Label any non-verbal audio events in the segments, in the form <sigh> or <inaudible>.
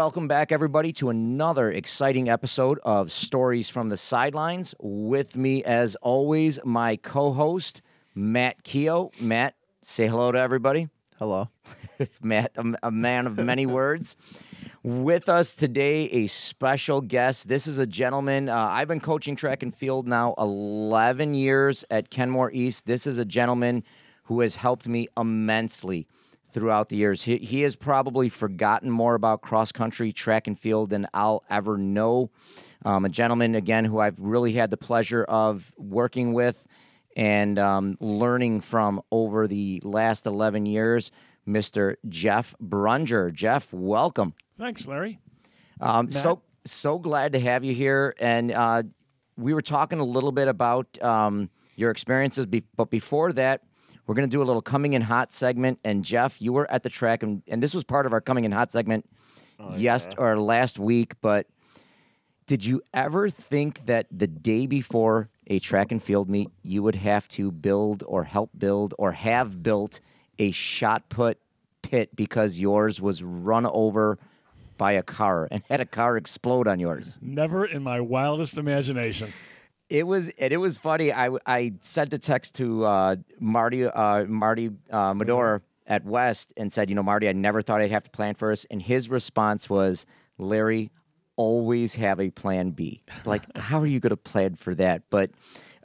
Welcome back, everybody, to another exciting episode of Stories from the Sidelines. With me, as always, my co host, Matt Keogh. Matt, say hello to everybody. Hello. <laughs> Matt, a, a man of many <laughs> words. With us today, a special guest. This is a gentleman. Uh, I've been coaching track and field now 11 years at Kenmore East. This is a gentleman who has helped me immensely throughout the years. He, he has probably forgotten more about cross country, track and field than I'll ever know. Um, a gentleman, again, who I've really had the pleasure of working with and um, learning from over the last 11 years, Mr. Jeff Brunger. Jeff, welcome. Thanks, Larry. Um, so so glad to have you here, and uh, we were talking a little bit about um, your experiences, be- but before that, we're going to do a little coming in hot segment. And Jeff, you were at the track, and, and this was part of our coming in hot segment, oh, yes or last week. But did you ever think that the day before a track and field meet, you would have to build or help build or have built a shot put pit because yours was run over by a car and had a car explode on yours? Never in my wildest imagination. It was and it was funny. I I sent a text to uh, Marty uh, Marty uh, Medora at West and said, you know, Marty, I never thought I'd have to plan for this. And his response was, Larry, always have a plan B. Like, <laughs> how are you going to plan for that? But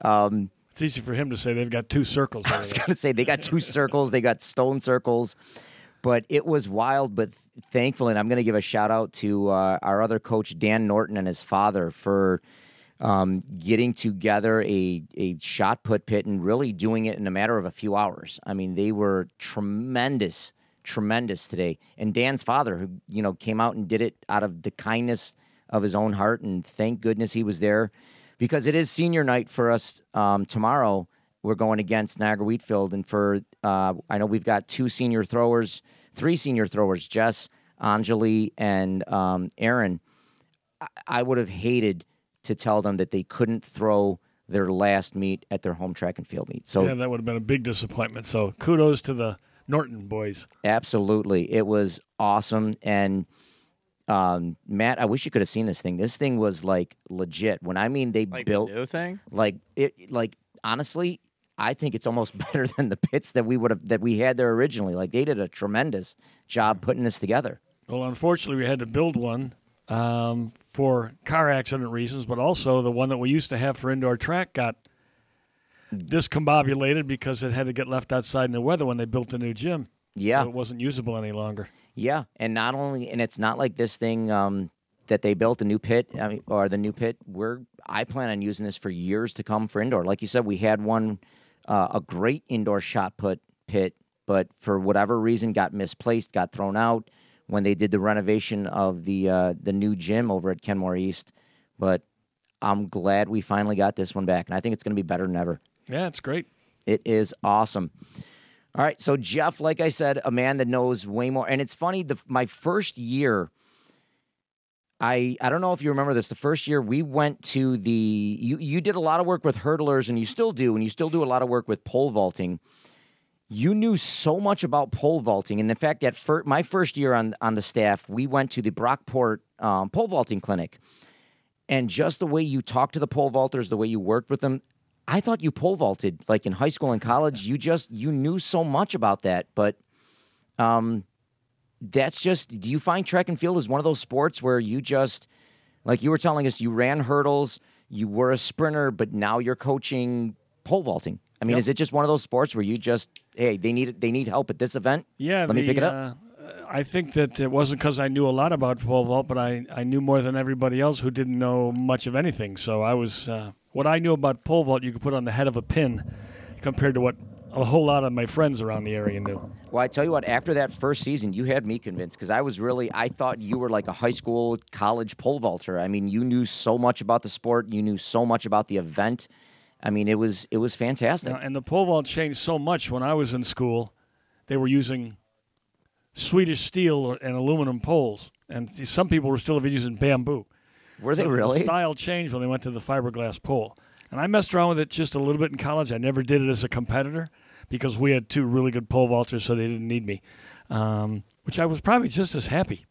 um, It's easy for him to say they've got two circles. <laughs> I was going to say they got two circles, they got stone circles, but it was wild. But th- thankfully, and I'm going to give a shout out to uh, our other coach, Dan Norton, and his father for um, getting together a, a shot put pit and really doing it in a matter of a few hours. I mean, they were tremendous, tremendous today. And Dan's father, who, you know, came out and did it out of the kindness of his own heart. And thank goodness he was there because it is senior night for us um, tomorrow. We're going against Niagara Wheatfield. And for, uh, I know we've got two senior throwers, three senior throwers, Jess, Anjali, and um, Aaron. I, I would have hated to tell them that they couldn't throw their last meet at their home track and field meet. So yeah, that would have been a big disappointment. So kudos to the Norton boys. absolutely, it was awesome. And um, Matt, I wish you could have seen this thing. This thing was like legit. When I mean they Like built the new thing? like it, like honestly, I think it's almost <laughs> better than the pits that we would have that we had there originally. Like they did a tremendous job putting this together. Well, unfortunately, we had to build one um, for car accident reasons, but also the one that we used to have for indoor track got discombobulated because it had to get left outside in the weather when they built the new gym. Yeah. So it wasn't usable any longer. Yeah, and not only, and it's not like this thing um, that they built a new pit, I mean, or the new pit. We're I plan on using this for years to come for indoor. Like you said, we had one, uh, a great indoor shot put pit, but for whatever reason got misplaced, got thrown out when they did the renovation of the uh, the new gym over at Kenmore East. But I'm glad we finally got this one back, and I think it's going to be better than ever. Yeah, it's great. It is awesome. All right, so Jeff, like I said, a man that knows way more. And it's funny, the my first year, I I don't know if you remember this. The first year we went to the you you did a lot of work with hurdlers, and you still do, and you still do a lot of work with pole vaulting. You knew so much about pole vaulting, and in fact, that my first year on on the staff, we went to the Brockport um, pole vaulting clinic, and just the way you talked to the pole vaulters, the way you worked with them, I thought you pole vaulted like in high school and college. You just you knew so much about that, but um, that's just. Do you find track and field is one of those sports where you just like you were telling us you ran hurdles, you were a sprinter, but now you're coaching pole vaulting. I mean, Yep. is it just one of those sports where you just hey they need they need help at this event? Yeah, Let me pick it up. Uh, I think that it wasn't because I knew a lot about pole vault, but I, I knew more than everybody else who didn't know much of anything. So I was uh, what I knew about pole vault, you could put on the head of a pin, compared to what a whole lot of my friends around the area knew. Well, I tell you what, after that first season, you had me convinced because I was really, I thought you were like a high school, college pole vaulter. I mean, you knew so much about the sport, you knew so much about the event. I mean, it was it was fantastic. And the pole vault changed so much when I was in school. They were using Swedish steel and aluminum poles, and some people were still even using bamboo. Were they So really? The style changed when they went to the fiberglass pole. And I messed around with it just a little bit in college. I never did it as a competitor because we had two really good pole vaulters, so they didn't need me. Um, which I was probably just as happy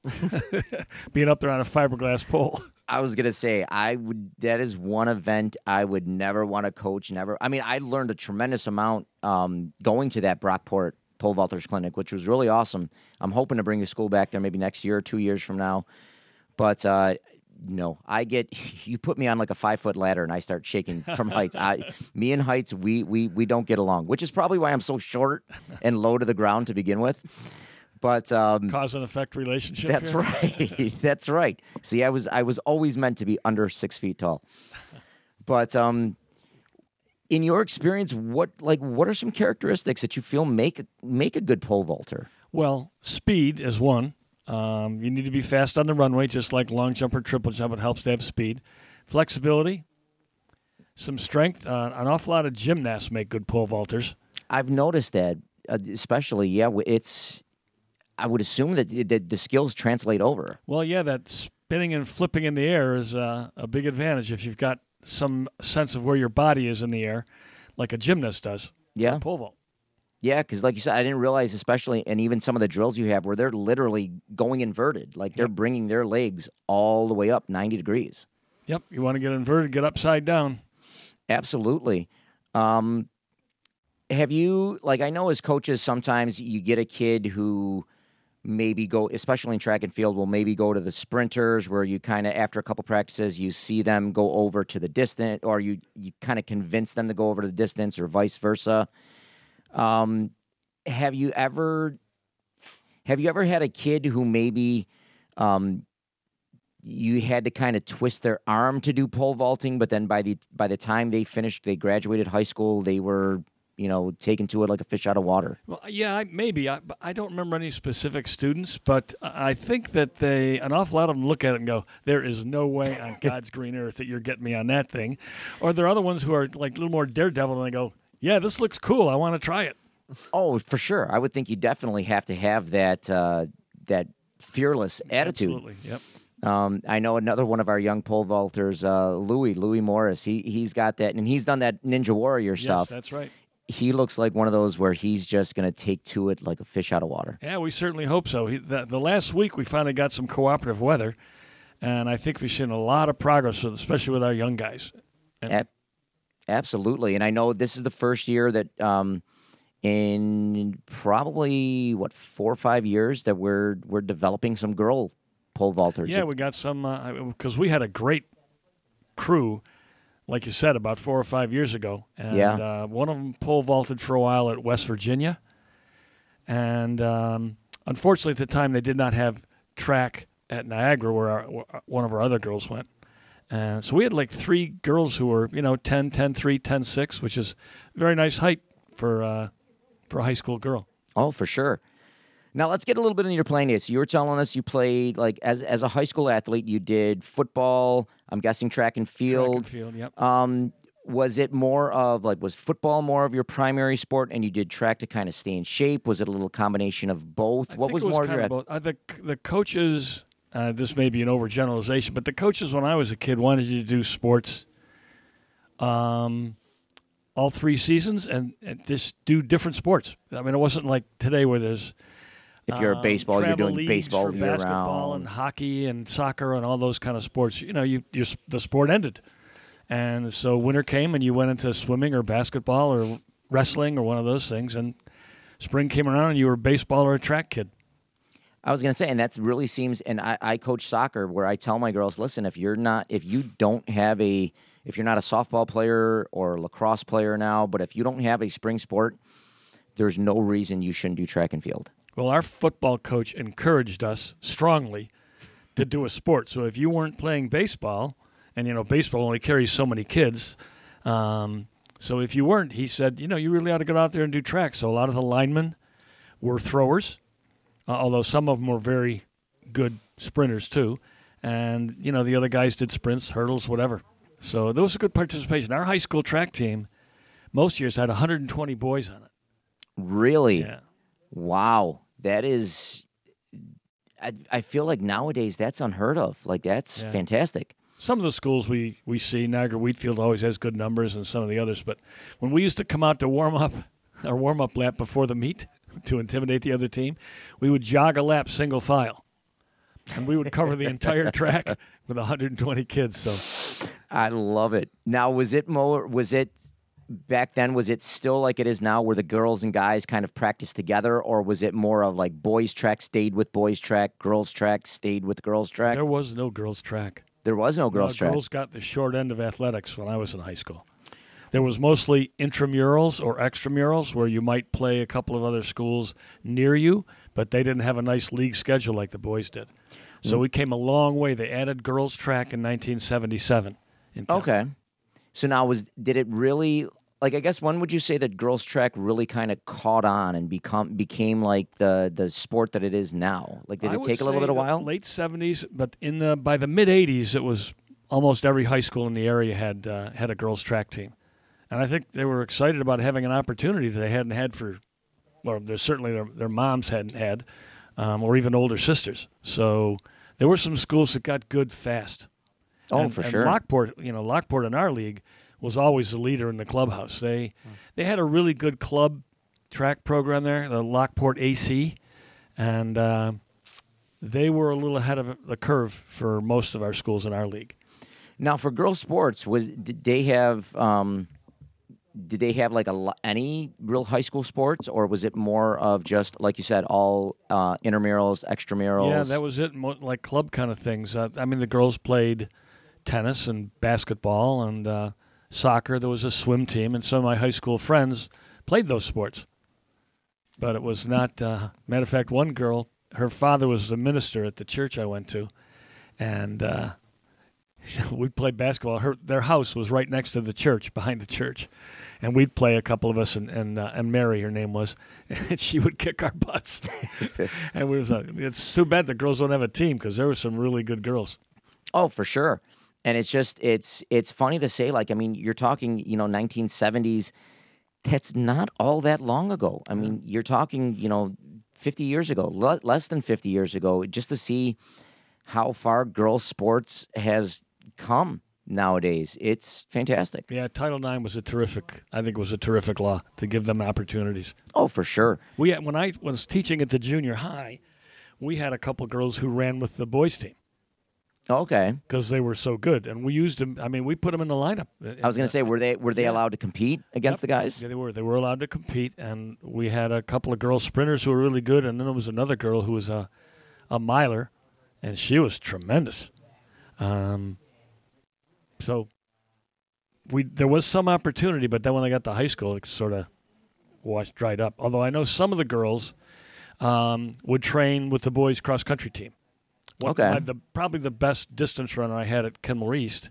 <laughs> being up there on a fiberglass pole. I was gonna say I would. That is one event I would never want to coach. Never. I mean, I learned a tremendous amount um, going to that Brockport pole vaulters clinic, which was really awesome. I'm hoping to bring the school back there maybe next year or two years from now. But uh, no, I get <laughs> you put me on like a five foot ladder and I start shaking from <laughs> heights. I, me and heights, we we we don't get along, which is probably why I'm so short and low to the ground to begin with. But um, Cause and effect relationship. that's here. right. <laughs> That's right. See, I was I was always meant to be under six feet tall. <laughs> But um, in your experience, what like what are some characteristics that you feel make make a good pole vaulter? Well, speed is one. Um, you need to be fast on the runway, just like long jump or triple jump. It helps to have speed, flexibility, some strength. Uh, an awful lot of gymnasts make good pole vaulters. I've noticed that, uh, especially yeah, it's. I would assume that, that the skills translate over. Well, yeah, that spinning and flipping in the air is uh, a big advantage if you've got some sense of where your body is in the air, like a gymnast does. Yeah, Pole vault. yeah, because like you said, I didn't realize, especially, and even some of the drills you have where they're literally going inverted, like they're bringing their legs all the way up ninety degrees. Yep, you want to get inverted, get upside down. Absolutely. Um, have you like I know as coaches sometimes you get a kid who maybe go especially in track and field will maybe go to the sprinters where you kind of after a couple practices you see them go over to the distance or you you kind of convince them to go over to the distance or vice versa. Um, have you ever have you ever had a kid who maybe um, you had to kind of twist their arm to do pole vaulting, but then by the by the time they finished, they graduated high school, they were you know taken to it like a fish out of water. Well, yeah, I, maybe. I, I don't remember any specific students, but I think that they an awful lot of them look at it and go, "There is no way on <laughs> God's green earth that you're getting me on that thing." Or there are other ones who are like a little more daredevil and they go, "Yeah, this looks cool. I want to try it." Oh, for sure. I would think you definitely have to have that uh, that fearless attitude. Absolutely. Yep. Um, I know another one of our young pole vaulters, uh, Louis Louis Morris. He he's got that, and he's done that Ninja Warrior Yes, stuff. that's right. He looks like one of those where he's just going to take to it like a fish out of water. Yeah, we certainly hope so. He, the, the last week we finally got some cooperative weather, and I think we've seen a lot of progress, with, especially with our young guys. Ab- absolutely. And I know this is the first year that um, in probably what four or five years that we're we're developing some girl pole vaulters. Yeah, It's- we got some because we had a great crew, like you said, about four or five years ago. And, Yeah. Uh, one of them pole vaulted for a while at West Virginia, and um, unfortunately, at the time, they did not have track at Niagara, where, our, where one of our other girls went. And so we had like three girls who were, you know, 10, 10, 3, 10, 6, which is very nice height for uh, for a high school girl. Oh, for sure. Now let's get a little bit into your playing days. So you were telling us you played like as as a high school athlete, you did football. I'm guessing track and Track field. and field, yep. Um, was it more of like was football more of your primary sport, and you did track to kind of stay in shape? Was it a little combination of both? I what think was it more of your? of both. Uh, the the coaches. Uh, this may be an overgeneralization, but the coaches when I was a kid wanted you to do sports, um, all three seasons and, and just do different sports. I mean, it wasn't like today where there's if you're a um, baseball, you're doing baseball for year basketball round. and hockey and soccer and all those kind of sports. You know, you, you the sport ended, and so winter came and you went into swimming or basketball or wrestling or one of those things, and spring came around and you were a baseball or a track kid. I was gonna say, and that really seems. And I, I coach soccer, where I tell my girls, listen, if you're not, if you don't have a, if you're not a softball player or a lacrosse player now, but if you don't have a spring sport, there's no reason you shouldn't do track and field. Well, our football coach encouraged us strongly to do a sport. So if you weren't playing baseball, and you know baseball only carries so many kids, um, So if you weren't, he said, you know, you really ought to get out there and do track. So a lot of the linemen were throwers, uh, although some of them were very good sprinters too. And you know, the other guys did sprints, hurdles, whatever. So there was a good participation. Our high school track team, most years had 120 boys on it. Really? Yeah. Wow. That is. I, I feel like nowadays that's unheard of. Like that's Yeah. fantastic. some of the schools we, we see, Niagara Wheatfield always has good numbers, and some of the others. But when we used to come out to warm up, <laughs> our warm up lap before the meet <laughs> to intimidate the other team, we would jog a lap single file, and we would cover the entire <laughs> track with 120 kids. So I love it. Now, was it more? Was it back then? Was it still like it is now, where the girls and guys kind of practice together, or was it more of like boys track stayed with boys track, girls track stayed with girls track? there was no girls track. There was no girls No, track. Girls got the short end of athletics when I was in high school. There was mostly intramurals or extramurals where you might play a couple of other schools near you, but they didn't have a nice league schedule like the boys did. Mm. So we came a long way. They added girls track in 1977. In. Okay. So now was did it really like I guess when would you say that girls track really kind of caught on and become became like the the sport that it is now? Like did I it take a little bit of while? Late 70s, but in the by the mid 80s, it was almost every high school in the area had uh, had a girls track team, and I think they were excited about having an opportunity that they hadn't had for, well, there's certainly their, their moms hadn't had, um, or even older sisters. So there were some schools that got good fast. Oh, and, for and sure. Lockport, you know, Lockport in our league was always the leader in the clubhouse. They they had a really good club track program there, the Lockport AC, and uh, they were a little ahead of the curve for most of our schools in our league. Now for girls sports was did they have um did they have like a any real high school sports or was it more of just like you said all uh intramurals, extramurals? Yeah, that was it. Like club kind of things. Uh, I mean, the girls played tennis and basketball and uh, soccer. There was a swim team, and some of my high school friends played those sports. But it was not. Uh, matter of fact, one girl, her father was a minister at the church I went to, and uh, <laughs> we played basketball. Her their house was right next to the church, behind the church, and we'd play a couple of us, and and, uh, and Mary, her name was, <laughs> and she would kick our butts. <laughs> and we was uh, it's too bad the girls don't have a team because there were some really good girls. Oh, for sure. And it's just it's it's funny to say like I mean you're talking, you know, 1970s that's not all that long ago. I mean, you're talking, you know, 50 years ago, le- less than 50 years ago just to see how far girls sports has come nowadays. It's fantastic. Yeah, Title IX was a terrific. I think it was a terrific law to give them opportunities. Oh, for sure. We had, when I was teaching at the junior high, we had a couple girls who ran with the boys team Okay. because they were so good, and we used them. I mean, we put them in the lineup. I was going to say were they were they Yeah. allowed to compete against the guys? Yeah, they were. They were allowed to compete, and we had a couple of girl sprinters who were really good, and then there was another girl who was a a miler, and she was tremendous. Um, so we there was some opportunity, but then when they got to high school, it sort of washed dried up. Although I know some of the girls um, would train with the boys cross country team. One- Okay. my- the, probably the best distance runner I had at Kenmore East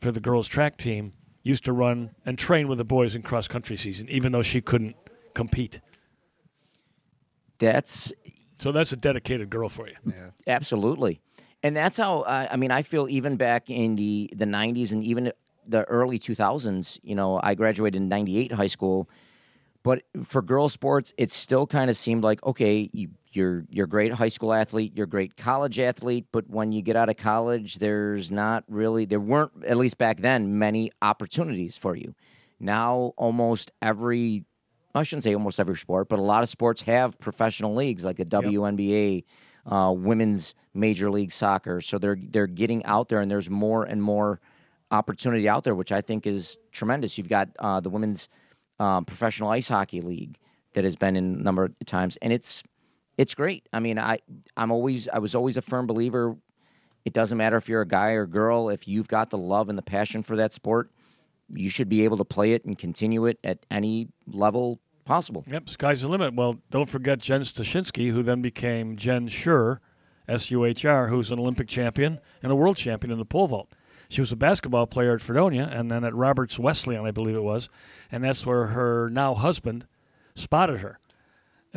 for the girls track team used to run and train with the boys in cross country season, even though she couldn't compete. That's So that's a dedicated girl for you. Yeah. Absolutely, and that's how I I mean. I feel even back in the the '90s and even the early 2000s. You know, I graduated in '98 high school, but for girls sports, it still kind of seemed like okay, you, you're you're a great high school athlete, you're a great college athlete, but when you get out of college, there's not really there weren't at least back then many opportunities for you. Now, almost every I shouldn't say almost every sport, but a lot of sports have professional leagues like the WNBA, uh, women's Major League Soccer. So they're they're getting out there, and there's more and more opportunity out there, which I think is tremendous. You've got uh, the women's um, professional ice hockey league that has been in a number of times, and it's it's great. I mean, I I'm always I was always a firm believer. It doesn't matter if you're a guy or girl. If you've got the love and the passion for that sport, you should be able to play it and continue it at any level possible. Yep, sky's the limit. Well, don't forget Jen Stuczynski, who then became Jen Suhr, S U H R, who's an Olympic champion and a world champion in the pole vault. She was a basketball player at Fredonia and then at Roberts Wesleyan, I believe it was, and that's where her now husband spotted her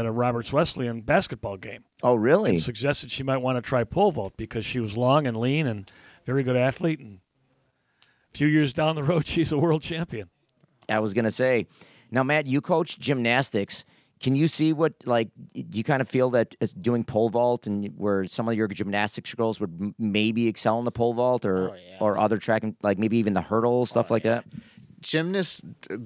at a Roberts Wesleyan basketball game. Oh, really? And suggested she might want to try pole vault because she was long and lean and very good athlete. And a few years down the road, <laughs> she's a world champion. I was gonna say. Now, Matt, you coach gymnastics. Can you see what like? Do you kind of feel that as doing pole vault and where some of your gymnastics girls would m- maybe excel in the pole vault or Oh, yeah. or other track and like maybe even the hurdle stuff oh, like that? Gymnasts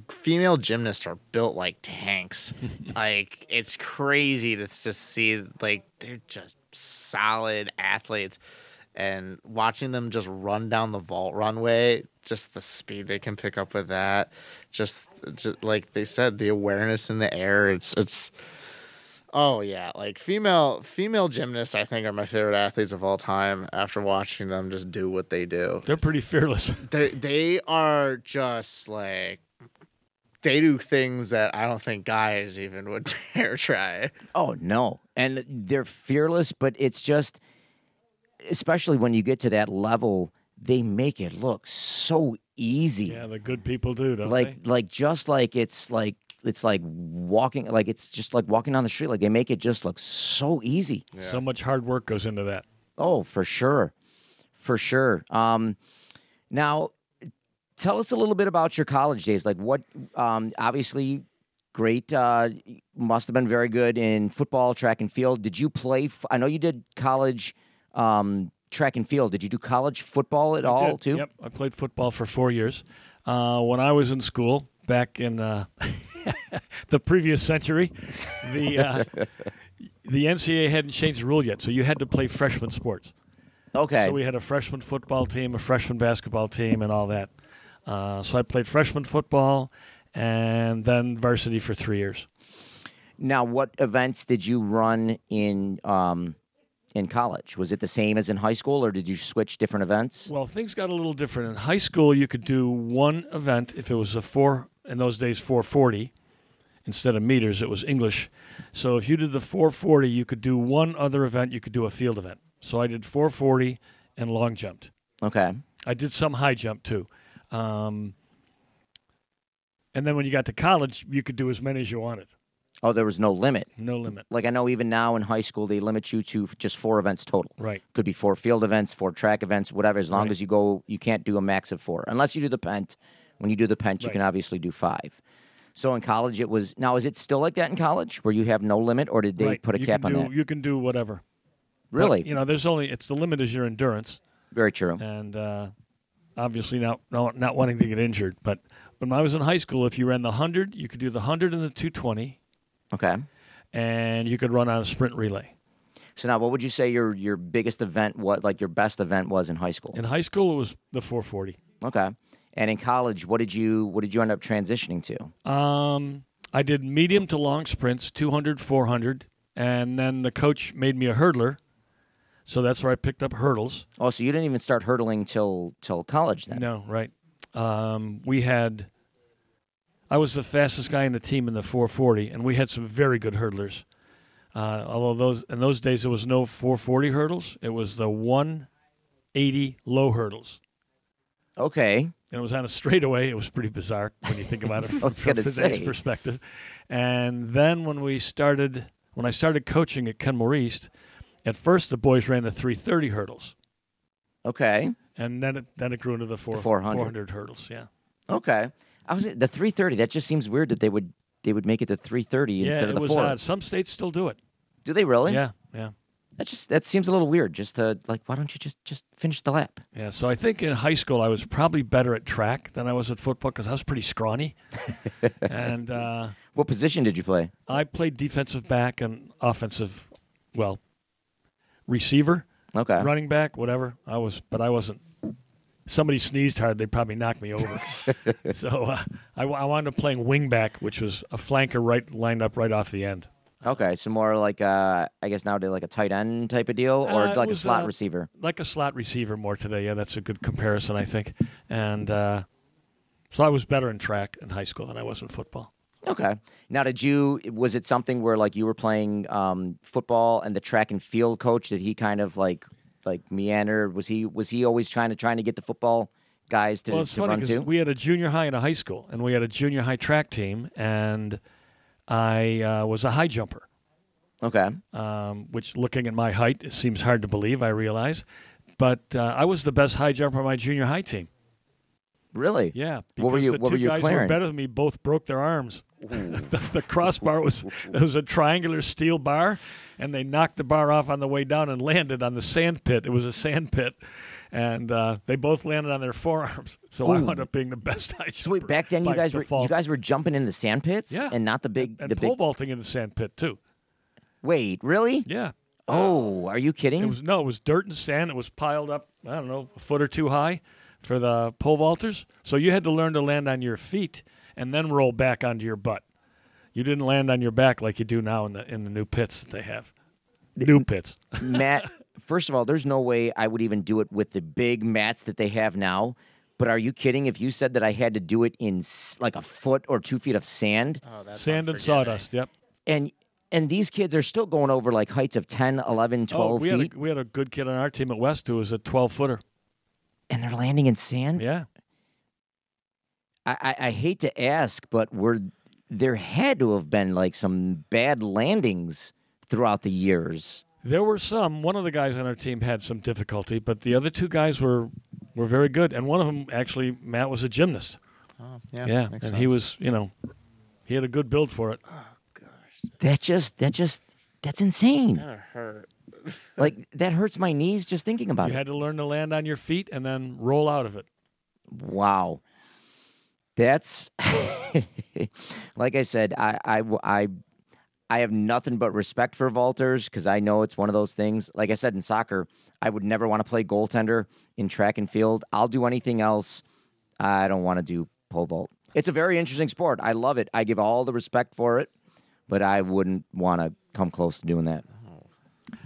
female gymnasts are built like tanks. <laughs> Like it's crazy to just see like they're just solid athletes. And watching them just run down the vault runway just the speed they can pick up with that just, just like they said the awareness in the air it's it's oh yeah like female female gymnasts i think are my favorite athletes of all time after watching them just do what they do They're pretty fearless. <laughs> they they are just like they do things that I don't think guys even would <laughs> dare try. Oh no, and they're fearless, but it's just, especially when you get to that level, they make it look so easy. yeah, the good people do, don't like they? like just like it's like it's like walking like it's just like walking down the street like they make it just look so easy. So much hard work goes into that. oh for sure. For sure. Um now tell us a little bit about your college days. Like what um obviously great uh must have been very good in football track and field. Did you play f- i know you did college um track and field. Did you do college football at I all did. too? Yep, I played football for four years. Uh, when I was in school back in uh, <laughs> the previous century, the uh, the NCAA hadn't changed the rule yet, so you had to play freshman sports. okay So we had a freshman football team, a freshman basketball team, and all that. Uh, so I played freshman football and then varsity for three years. Now, what events did you run in um, in college? Was it the same as in high school, or did you switch different events? Well, things got a little different. In high school, you could do one event if it was a four, in those days, 440. Instead of meters, it was English. So if you did the 440, you could do one other event. You could do a field event. So I did 440 and long jumped. Okay, I did some high jump too. Um, and then when you got to college, you could do as many as you wanted. oh, there was no limit. No limit. Like I know, even now in high school, they limit you to just four events total. Right. Could be four field events, four track events, whatever. As long Right. as you go, you can't do a max of four, unless you do the pent. When you do the pent, you Right. can obviously do five. So in college, it was. Now, is it still like that in college, where you have no limit, or did they right. put a you cap on do, that? You can do whatever. But, Really? you know, there's only, it's the limit is your endurance. Very true. and uh, obviously not, not not wanting to get injured. But when I was in high school, if you ran the hundred, you could do the hundred and the two twenty, Okay. and you could run on a sprint relay. So now, what would you say your your biggest event? What like your best event was in high school? In high school, it was the four forty. Okay. And in college, what did you what did you end up transitioning to? Um, I did medium to long sprints, 200, 400, and then the coach made me a hurdler. So that's where I picked up hurdles. Oh, so you didn't even start hurdling till till college then? No, right. Um, we had, I was the fastest guy in the team in the 440, and we had some very good hurdlers. Uh, although those in those days there was no 440 hurdles, it was the 180 low hurdles, Okay. And it was on a straightaway. It was pretty bizarre when you think about it <laughs> from, from today's say. perspective. And then when we started, when I started coaching at Kenmore East, at first the boys ran the 330 hurdles, Okay. and then it then it grew into the, four, 400. 400 hurdles. Yeah. Okay. I was the 330. That just seems weird that they would they would make it to 330 Yeah, instead of the was odd. Some states still do it. Do they really? Yeah, yeah, That just that seems a little weird. Just to like, why don't you just just finish the lap? yeah. So I think in high school I was probably better at track than I was at football because I was pretty scrawny, <laughs> and uh, What position did you play? I played defensive back and offensive, well, receiver, Okay. running back, whatever. I was, but I wasn't. Somebody sneezed hard, they'd probably knock me over. <laughs> so uh, I, I wound up playing wing back, which was a flanker right lined up right off the end. Okay. So more like uh, I guess nowadays like a tight end type of deal, or Uh, like a slot uh, receiver. like a slot receiver more today. Yeah, that's a good comparison, I think. And uh, so I was better in track in high school than I was in football. Okay. Now, did you? Was it something where like you were playing um, football and the track and field coach? Did he kind of like like meander? Was he was he always trying to trying to get the football guys to, well, it's to funny run too? we had a junior high and a high school, and we had a junior high track team, and I uh, was a high jumper. okay. um, which looking at my height, it seems hard to believe, I realize. But uh, I was the best high jumper on my junior high team. Really? Yeah. What were because you- The what two were you guys who were better than me both broke their arms. <laughs> the, the crossbar was it was a triangular steel bar, and they knocked the bar off on the way down and landed on the sand pit. It was a sand pit, and uh, they both landed on their forearms. <laughs> So I Ooh. wound up being the best. <laughs> So wait, back then you guys were you guys were jumping in the sand pits Yeah. and not the big and the pole big. vaulting in the sand pit too. Wait, really? Yeah. Oh, are you kidding? It was no, it was dirt and sand. It was piled up. I don't know, a foot or two high for the pole vaulters. So you had to learn to land on your feet and then roll back onto your butt. You didn't land on your back like you do now in the in the new pits that they have. New <laughs> pits. Matt, first of all, there's no way I would even do it with the big mats that they have now. But are you kidding? If you said that I had to do it in s- like a foot or two feet of sand, Oh, that's Sand and unforgiving. sawdust. Yep. and and these kids are still going over like heights of 10, 11, 12 oh, we had feet, a, we had a good kid on our team at West who was a 12 footer. and they're landing in sand. Yeah. I, I, I hate to ask, but were there had to have been like some bad landings throughout the years. There were some. One of the guys on our team had some difficulty, but the other two guys were were very good. And one of them actually, Matt, was a gymnast. Oh, yeah, Yeah, makes and he was, you know, he had a good build for it. Oh gosh, that just that just that's insane. That hurt. <laughs> Like that hurts my knees just thinking about You it. You had to learn to land on your feet and then roll out of it. Wow. That's <laughs> like I said, I, I, I, I have nothing but respect for vaulters because I know it's one of those things. Like I said in soccer, I would never want to play goaltender in track and field. I'll do anything else. I don't want to do pole vault. It's a very interesting sport. I love it. I give all the respect for it, but I wouldn't want to come close to doing that.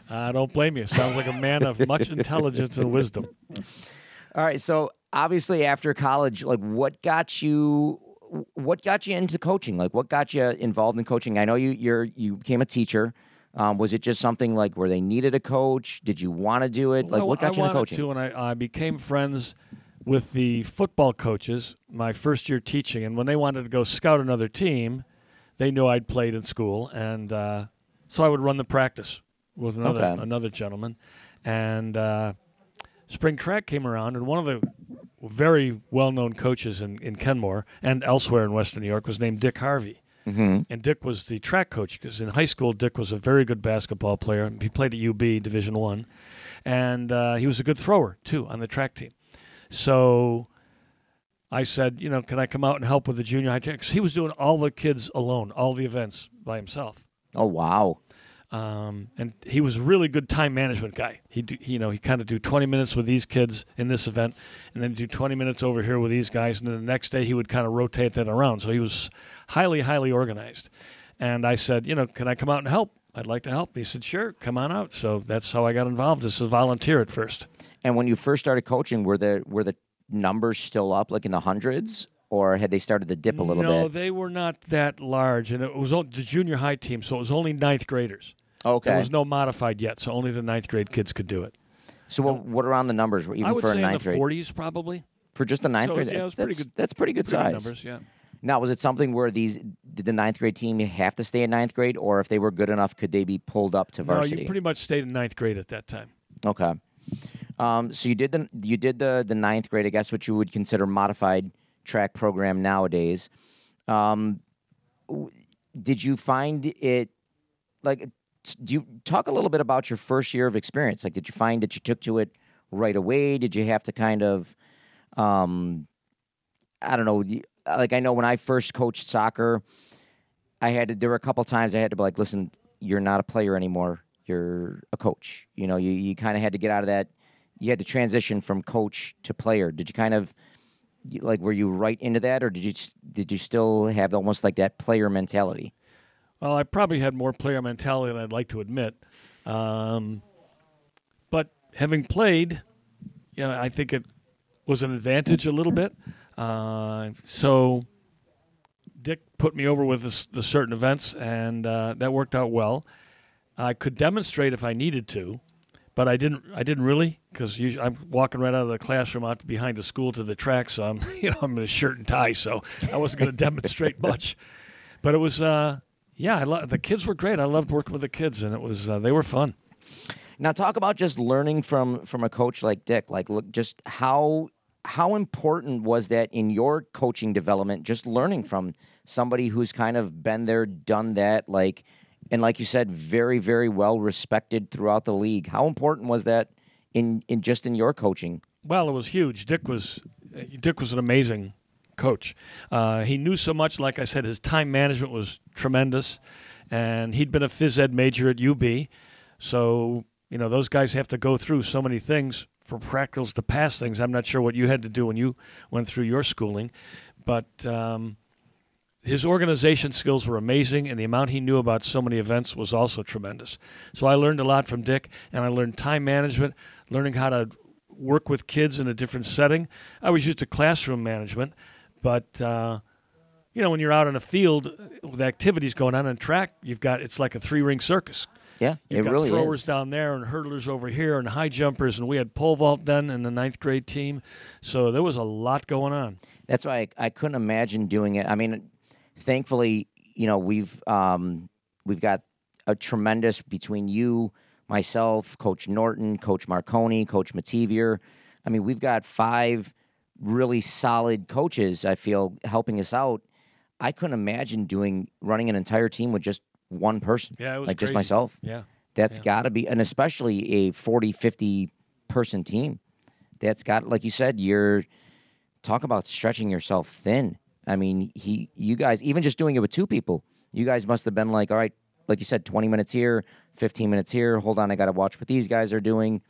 I don't blame you. Sounds like a man of much <laughs> intelligence and wisdom. All right. So obviously, after college, like what got you? What got you into coaching? Like what got you involved in coaching? I know you you're you became a teacher. Um, was it just something like where they needed a coach? Did you want to do it? Like what got I you into wanted coaching? To, and I, I became friends with the football coaches my first year teaching. And when they wanted to go scout another team, they knew I'd played in school, and uh, so I would run the practice with another Okay. another gentleman. And uh, spring track came around, and one of the very well known coaches in, in Kenmore and elsewhere in Western New York was named Dick Harvey. hmm And Dick was the track coach because in high school Dick was a very good basketball player. He played at UB Division One, and uh, he was a good thrower too on the track team. So I said, you know, can I come out and help with the junior high track? 'Cause he was doing all the kids alone, all the events by himself. Oh wow. Um, and he was a really good time management guy. He, do, he you know, he kind of do 20 minutes with these kids in this event, and then do 20 minutes over here with these guys, and then the next day he would kind of rotate that around. So he was highly, highly organized. And I said, you know, can I come out and help? I'd like to help. He said, sure, come on out. So that's how I got involved as a volunteer at first. And when you first started coaching, were the were the numbers still up like in the hundreds, or had they started to dip a little no, bit? No, they were not that large, and it was the junior high team, so it was only ninth graders. Okay. There was no modified yet, so only the ninth grade kids could do it. so what, what around the numbers? Even I would for a say in ninth the grade, 40s, probably. for just the ninth So, grade, yeah, it was that's pretty good- that's pretty good Pretty good size. numbers, yeah. Now, was it something where these did the ninth grade team have to stay in ninth grade, or if they were good enough, could they be pulled up to No, varsity? you pretty much stayed in ninth grade at that time. okay. Um, so you did the you did the the ninth grade, I guess, what you would consider modified track program nowadays. Um, w- did you find it like? Do you talk a little bit about your first year of experience? Like, did you find that you took to it right away? Did you have to kind of, um, I don't know, like I know when I first coached soccer, I had to, there were a couple times I had to be like, listen, you're not a player anymore. You're a coach. You know, you, you kind of had to get out of that. You had to transition from coach to player. Did you kind of like were you right into that, or did you did you still have almost like that player mentality? Well, I probably had more player mentality than I'd like to admit. Um, but having played, you know, I think it was an advantage a little bit. Uh, so Dick put me over with the, certain events, and uh, that worked out well. I could demonstrate if I needed to, but I didn't. I didn't really because I'm walking right out of the classroom out behind the school to the track. So I'm, <laughs> you know, I'm in a shirt and tie. So I wasn't going <laughs> to demonstrate much. But it was, uh, yeah, I lo- the kids were great. I loved working with the kids, and it was uh, they were fun. Now talk about just learning from from a coach like Dick. Like look just how how important was that in your coaching development just learning from somebody who's kind of been there, done that like and like you said very very well respected throughout the league. How important was that in in just in your coaching? Well, it was huge. Dick was Dick was an amazing coach. Uh, he knew so much. Like I said, his time management was tremendous, and he'd been a phys ed major at UB, so you know those guys have to go through so many things for practicals to pass things. I'm not sure what you had to do when you went through your schooling, but um, his organization skills were amazing, and the amount he knew about so many events was also tremendous. So I learned a lot from Dick, and I learned time management, learning how to work with kids in a different setting. I was used to classroom management, but uh, you know when you're out in a field with activities going on in track, you've got it's like a three ring circus. Yeah, You've it got really throwers is. down there and hurdlers over here and high jumpers, and we had pole vault then in the ninth grade team. So there was a lot going on. That's why I, I couldn't imagine doing it. I mean, thankfully, you know, we've um, we've got a tremendous between you, myself, Coach Norton, Coach Marconi, Coach Mativier. I mean, we've got five really solid coaches. I feel helping us out. I couldn't imagine doing running an entire team with just one person, Yeah, it was like just myself. Yeah. That's Yeah. got to be, and especially a 40, 50 person team. That's got, like you said, you're talk about stretching yourself thin. I mean, he, you guys, even just doing it with two people, you guys must have been like, all right, like you said, 20 minutes here, 15 minutes here. Hold on, I got to watch what these guys are doing.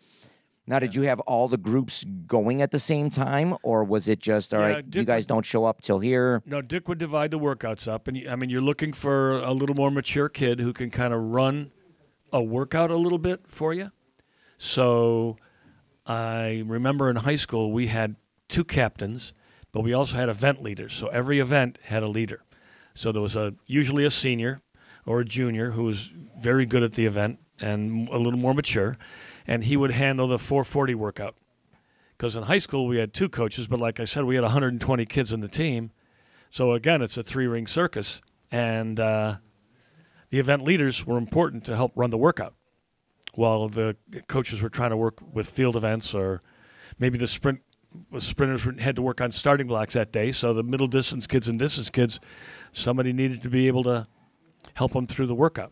Now, did you have all the groups going at the same time, or was it just, all Yeah, right, you guys don't show up till here? No, Dick would divide the workouts up, and I mean, you're looking for a little more mature kid who can kind of run a workout a little bit for you. So, I remember in high school we had two captains, but we also had event leaders. So every event had a leader. So there was a usually a senior or a junior who was very good at the event and a little more mature, and he would handle the 440 workout. Because in high school we had two coaches, but like I said, we had 120 kids in the team. So again, it's a three ring circus, and uh, the event leaders were important to help run the workout, while the coaches were trying to work with field events or maybe the sprint the sprinters had to work on starting blocks that day. So the middle distance kids and distance kids, somebody needed to be able to help them through the workout.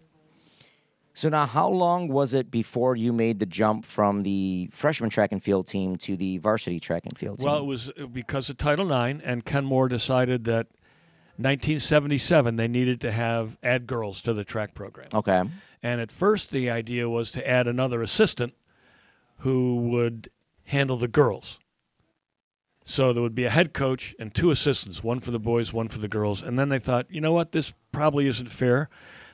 So now, how long was it before you made the jump from the freshman track and field team to the varsity track and field team? Well, it was uh, because of Title IX, and Kenmore decided that 1977 they needed to have add girls to the track program. okay. And at first, the idea was to add another assistant who would handle the girls. So there would be a head coach and two assistants, one for the boys, one for the girls. And then they thought, you know what, this probably isn't fair.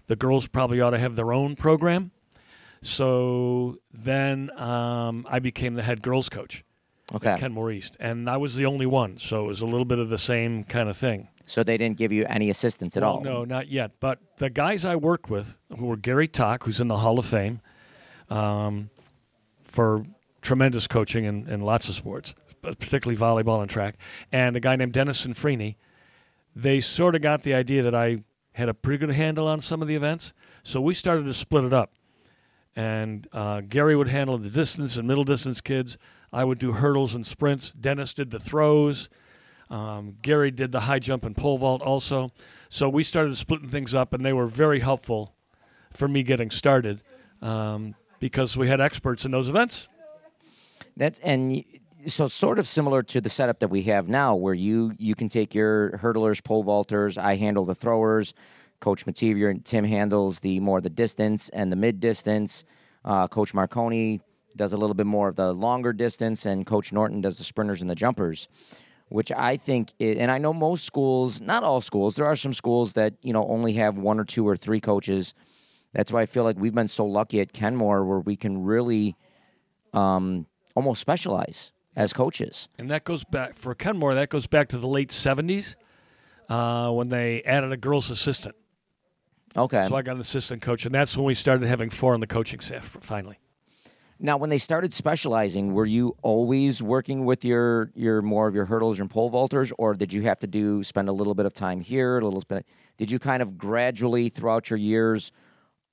The girls probably ought to have their own program. So then um, I became the head girls coach Okay. at Kenmore East. And I was the only one. So it was a little bit of the same kind of thing. So they didn't give you any assistance at Well, all. No, not yet. But the guys I worked with, who were Gary Tock, who's in the Hall of Fame, um, for tremendous coaching in, in lots of sports, but particularly volleyball and track, and a guy named Dennis Sinfrini, they sort of got the idea that I had a pretty good handle on some of the events. So we started to split it up. And uh, Gary would handle the distance and middle distance kids. I would do hurdles and sprints. Dennis did the throws. Um, Gary did the high jump and pole vault also. So we started splitting things up, and they were very helpful for me getting started um, because we had experts in those events. That's and so sort of similar to the setup that we have now, where you you can take your hurdlers, pole vaulters. I handle the throwers. Coach Mativier and Tim handles the more the distance and the mid distance. Uh, Coach Marconi does a little bit more of the longer distance, and Coach Norton does the sprinters and the jumpers. Which I think, i and I know most schools, not all schools, there are some schools that you know only have one or two or three coaches. That's why I feel like we've been so lucky at Kenmore, where we can really um, almost specialize as coaches. And that goes back, for Kenmore, that goes back to the late 70s uh, when they added a girls' assistant. Okay. So I got an assistant coach, and that's when we started having four on the coaching staff finally. Now, when they started specializing, were you always working with your your more of your hurdles and pole vaulters, or did you have to do spend a little bit of time here, a little bit? Did you kind of gradually throughout your years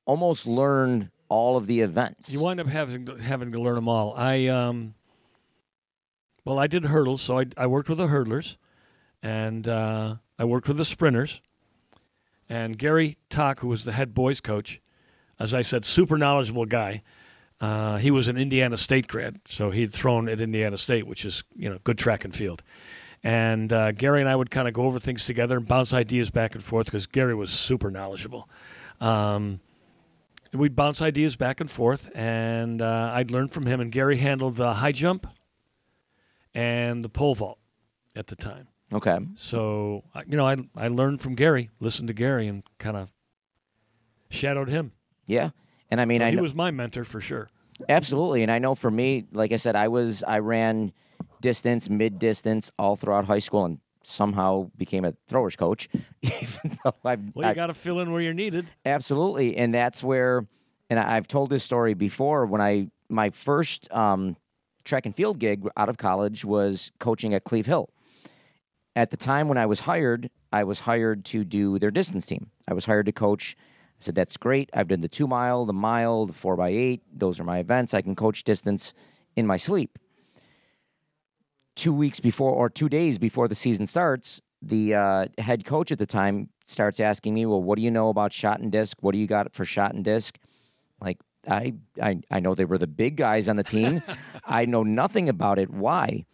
almost learn all of the events? You wind up having to, having to learn them all. I um, well, I did hurdles, so I I worked with the hurdlers, and uh, I worked with the sprinters. And Gary Tock, who was the head boys coach, as I said, super knowledgeable guy. Uh, he was an Indiana State grad, so he'd thrown at Indiana State, which is you know good track and field. And uh, Gary and I would kind of go over things together and bounce ideas back and forth because Gary was super knowledgeable. Um, we'd bounce ideas back and forth, and uh, I'd learn from him. And Gary handled the high jump and the pole vault at the time. Okay. So you know, I I learned from Gary, listened to Gary, and kind of shadowed him. Yeah. And I mean, So I he know, was my mentor for sure. Absolutely, and I know for me, like I said, I was I ran distance, mid distance, all throughout high school, and somehow became a throwers coach. <laughs> Even though I've Well, you got to fill in where you're needed. absolutely, and that's where, and I've told this story before. When I my first um, track and field gig out of college was coaching at Cleve Hill. At the time when I was hired, I was hired to do their distance team. I was hired to coach. I said, "That's great. I've done the two mile, the mile, the four by eight. Those are my events. I can coach distance in my sleep." Two weeks before, or two days before the season starts, the uh, head coach at the time starts asking me, "Well, what do you know about shot and disc? What do you got for shot and disc?" Like, I, I, I know they were the big guys on the team. <laughs> I know nothing about it. Why?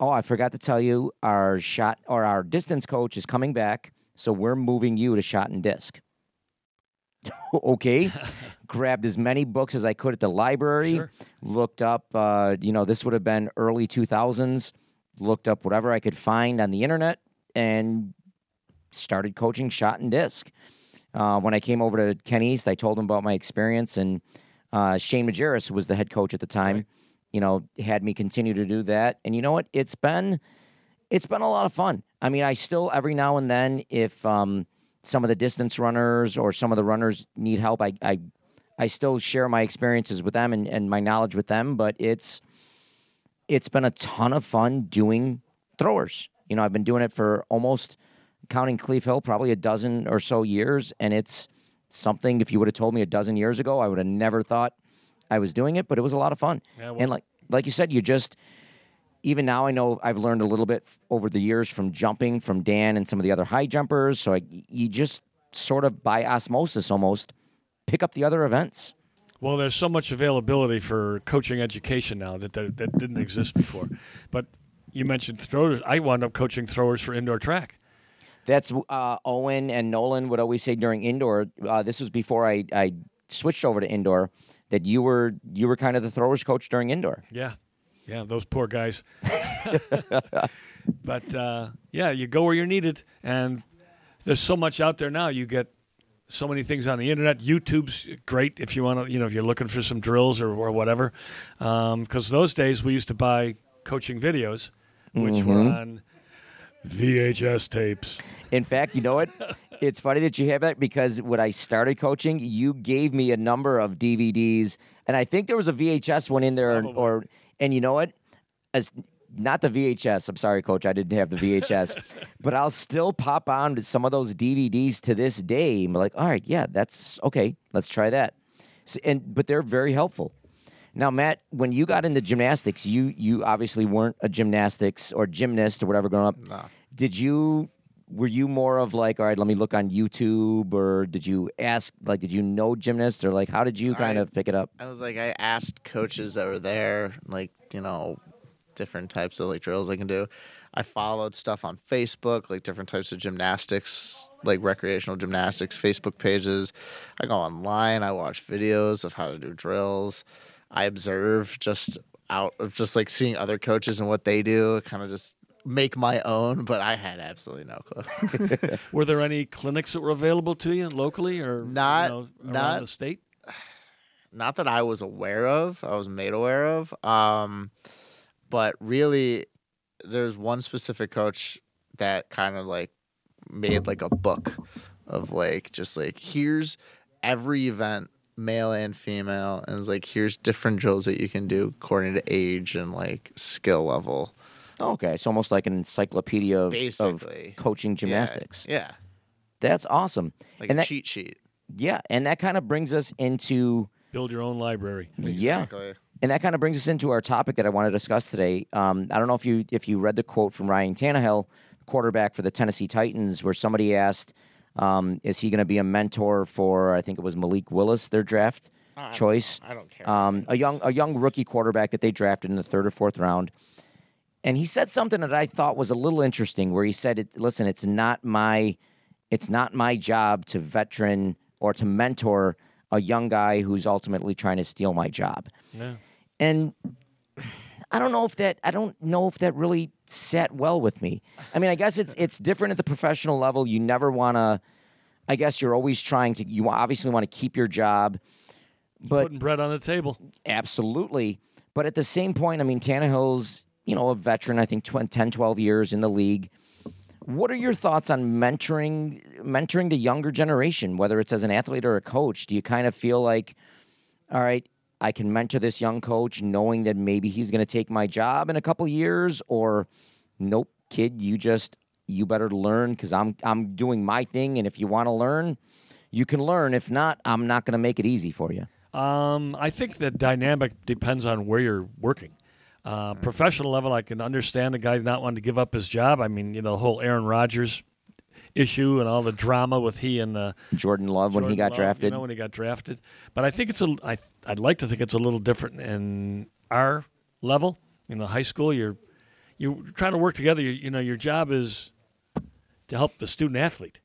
Oh, I forgot to tell you, our shot or our distance coach is coming back, so we're moving you to shot and disc. <laughs> okay. <laughs> Grabbed as many books as I could at the library. Sure. Looked up, uh, you know, this would have been early 2000s. Looked up whatever I could find on the internet and started coaching shot and disc. Uh, when I came over to Ken East, I told him about my experience, and uh, Shane Majerus, who was the head coach at the time, you know, had me continue to do that. And you know what? It's been it's been a lot of fun. I mean, I still every now and then, if um, some of the distance runners or some of the runners need help, I I, I still share my experiences with them and, and my knowledge with them. But it's it's been a ton of fun doing throwers. You know, I've been doing it for almost counting Cleve Hill, probably a dozen or so years, and it's something. If you would have told me a dozen years ago, I would have never thought I was doing it. But it was a lot of fun. Yeah, well- and like like you said, you just even now I know I've learned a little bit over the years from jumping from Dan and some of the other high jumpers. So I, you just sort of by osmosis almost pick up the other events. Well, there's so much availability for coaching education now that that, that didn't exist before. But you mentioned throwers. I wound up coaching throwers for indoor track. That's uh, Owen and Nolan would always say during indoor. Uh, this was before I, I switched over to indoor. That you were you were kind of the throwers coach during indoor. Yeah, yeah, those poor guys. <laughs> <laughs> but uh, yeah, you go where you're needed, and there's so much out there now. You get so many things on the internet. YouTube's great if you want to, you know, if you're looking for some drills or, or whatever. Because those days we used to buy coaching videos, which were on VHS tapes. In fact, you know what? <laughs> it's funny that you have that because when I started coaching, you gave me a number of DVDs, and I think there was a VHS one in there, Probably. or and you know what? As not the VHS. I'm sorry, Coach, I didn't have the VHS, <laughs> but I'll still pop on to some of those DVDs to this day. I'm like, all right, yeah, that's okay. Let's try that. So, and but they're very helpful. Now, Matt, when you got into gymnastics, you you obviously weren't a gymnastics or gymnast or whatever growing up. No. Did you were you more of like, all right, let me look on YouTube, or did you ask like, did you know gymnasts, or like, how did you kind I- of pick it up? I was like, I asked coaches that were there, like, you know, different types of like drills I can do. I followed stuff on Facebook, like different types of gymnastics, like recreational gymnastics Facebook pages. I go online, I watch videos of how to do drills. I observe just out of just like seeing other coaches and what they do, kind of just make my own, but I had absolutely no clue. <laughs> Were there any clinics that were available to you locally or you Not- know, around not- the state? <sighs> not that I was aware of, I was made aware of. Um, but really, there's one specific coach that kind of like made like a book of like just like here's every event male and female, and it's like here's different drills that you can do according to age and like skill level. Okay, it's almost like an encyclopedia of, of coaching gymnastics. Yeah, That's awesome. like and a that, cheat sheet. yeah, and that kind of brings us into Build your own library. yeah, and that kind of brings us into our topic that I want to discuss today. Um, I don't know if you if you read the quote from Ryan Tannehill, quarterback for the Tennessee Titans, where somebody asked, um, "Is he going to be a mentor for?" I think it was Malik Willis, their draft choice. I don't care. um, a young a young rookie quarterback that they drafted in the third or fourth round. And he said something that I thought was a little interesting, where he said, it, "Listen, it's not my it's not my job to veteran or to mentor a young guy who's ultimately trying to steal my job." Yeah. And I don't know if that I don't know if that really sat well with me. I mean, I guess it's it's different at the professional level. You never want to. I guess you're always trying to. You obviously want to keep your job, but Putting bread on the table. Absolutely. But at the same point, I mean, Tannehill's, you know, a veteran, I think 20, 10, 12 years in the league. What are your thoughts on mentoring mentoring the younger generation, whether it's as an athlete or a coach? Do you kind of feel like, all right, I can mentor this young coach knowing that maybe he's going to take my job in a couple years or nope, kid, you just you better learn cuz I'm I'm doing my thing and if you want to learn, you can learn. If not, I'm not going to make it easy for you. Um, I think the dynamic depends on where you're working. Uh, professional level, I can understand the guy not wanting to give up his job. I mean, you know, the whole Aaron Rodgers issue and all the drama with he and the Jordan Love when he Jordan got Love, drafted. You know, when he got drafted. But I think it's a. I I'd like to think it's a little different in our level. In the high school, you're you're trying to work together. You, you know, your job is to help the student athlete.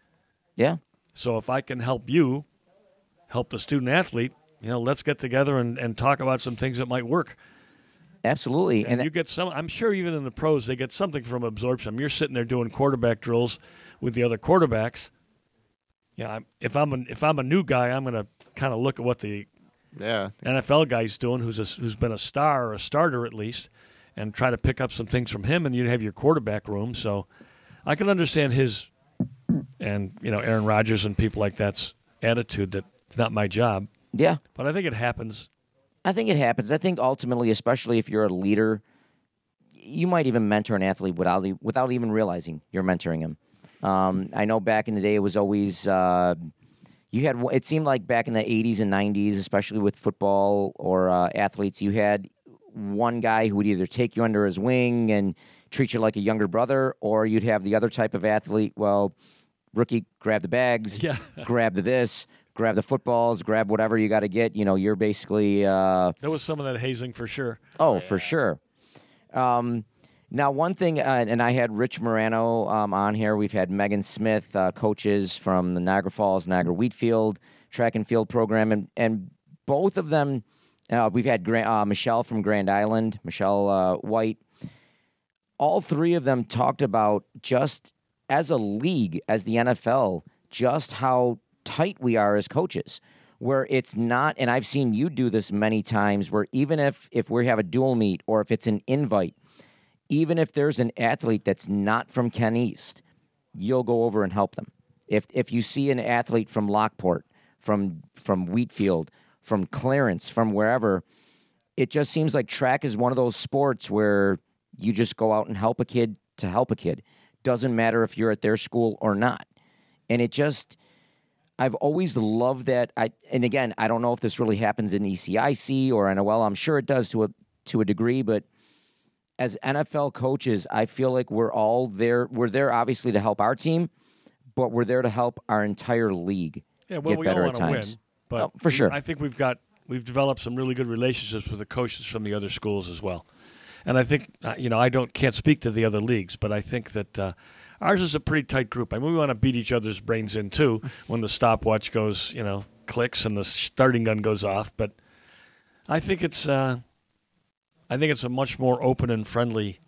Yeah. So if I can help you help the student athlete, you know, let's get together and, and talk about some things that might work. Absolutely. And, And, you get some. I'm sure even in the pros, they get something from absorption. You're sitting there doing quarterback drills with the other quarterbacks. Yeah, I'm, if I'm a, if I'm a new guy, I'm going to kind of look at what the Yeah. NFL guy's doing, who's a, who's been a star or a starter at least, and try to pick up some things from him. And you have your quarterback room, so I can understand his and you know Aaron Rodgers and people like that's attitude that it's not my job. yeah, But I think it happens. I think it happens. I think ultimately, especially if you're a leader, you might even mentor an athlete without without even realizing you're mentoring him. Um, I know back in the day, it was always uh, you had. It seemed like back in the '80s and '90s, especially with football or uh, athletes, you had one guy who would either take you under his wing and treat you like a younger brother, or you'd have the other type of athlete. Well, rookie, grab the bags, Yeah. grab the this, grab the footballs, grab whatever you got to get. You know, you're basically. Uh, There was some of that hazing for sure. Oh, for sure. Um, now, one thing, uh, and I had Rich Morano um, on here. We've had Megan Smith, uh, coaches from the Niagara Falls, Niagara Wheatfield track and field program, and, and both of them, uh, we've had Gra- uh, Michelle from Grand Island, Michelle uh, White. All three of them talked about just as a league, as the NFL, just how tight we are as coaches. Where it's not, and I've seen you do this many times, where even if if we have a dual meet or if it's an invite, even if there's an athlete that's not from Ken East, you'll go over and help them. If if you see an athlete from Lockport, from from Wheatfield, from Clarence, from wherever, it just seems like track is one of those sports where you just go out and help a kid to help a kid. Doesn't matter if you're at their school or not. And it just I've always loved that. I and again, I don't know if this really happens in ECIC or NOL. I'm sure it does to a to a degree, but as NFL coaches, I feel like we're all there. We're there obviously to help our team, but we're there to help our entire league Yeah, well, get we better all at to win, times. but Oh, for sure. I think we've got we've developed some really good relationships with the coaches from the other schools as well. And I think uh, you know I don't can't speak to the other leagues, but I think that uh, ours is a pretty tight group. I mean, we want to beat each other's brains in too <laughs> when the stopwatch goes, you know, clicks and the starting gun goes off. But I think it's uh, I think it's a much more open and friendly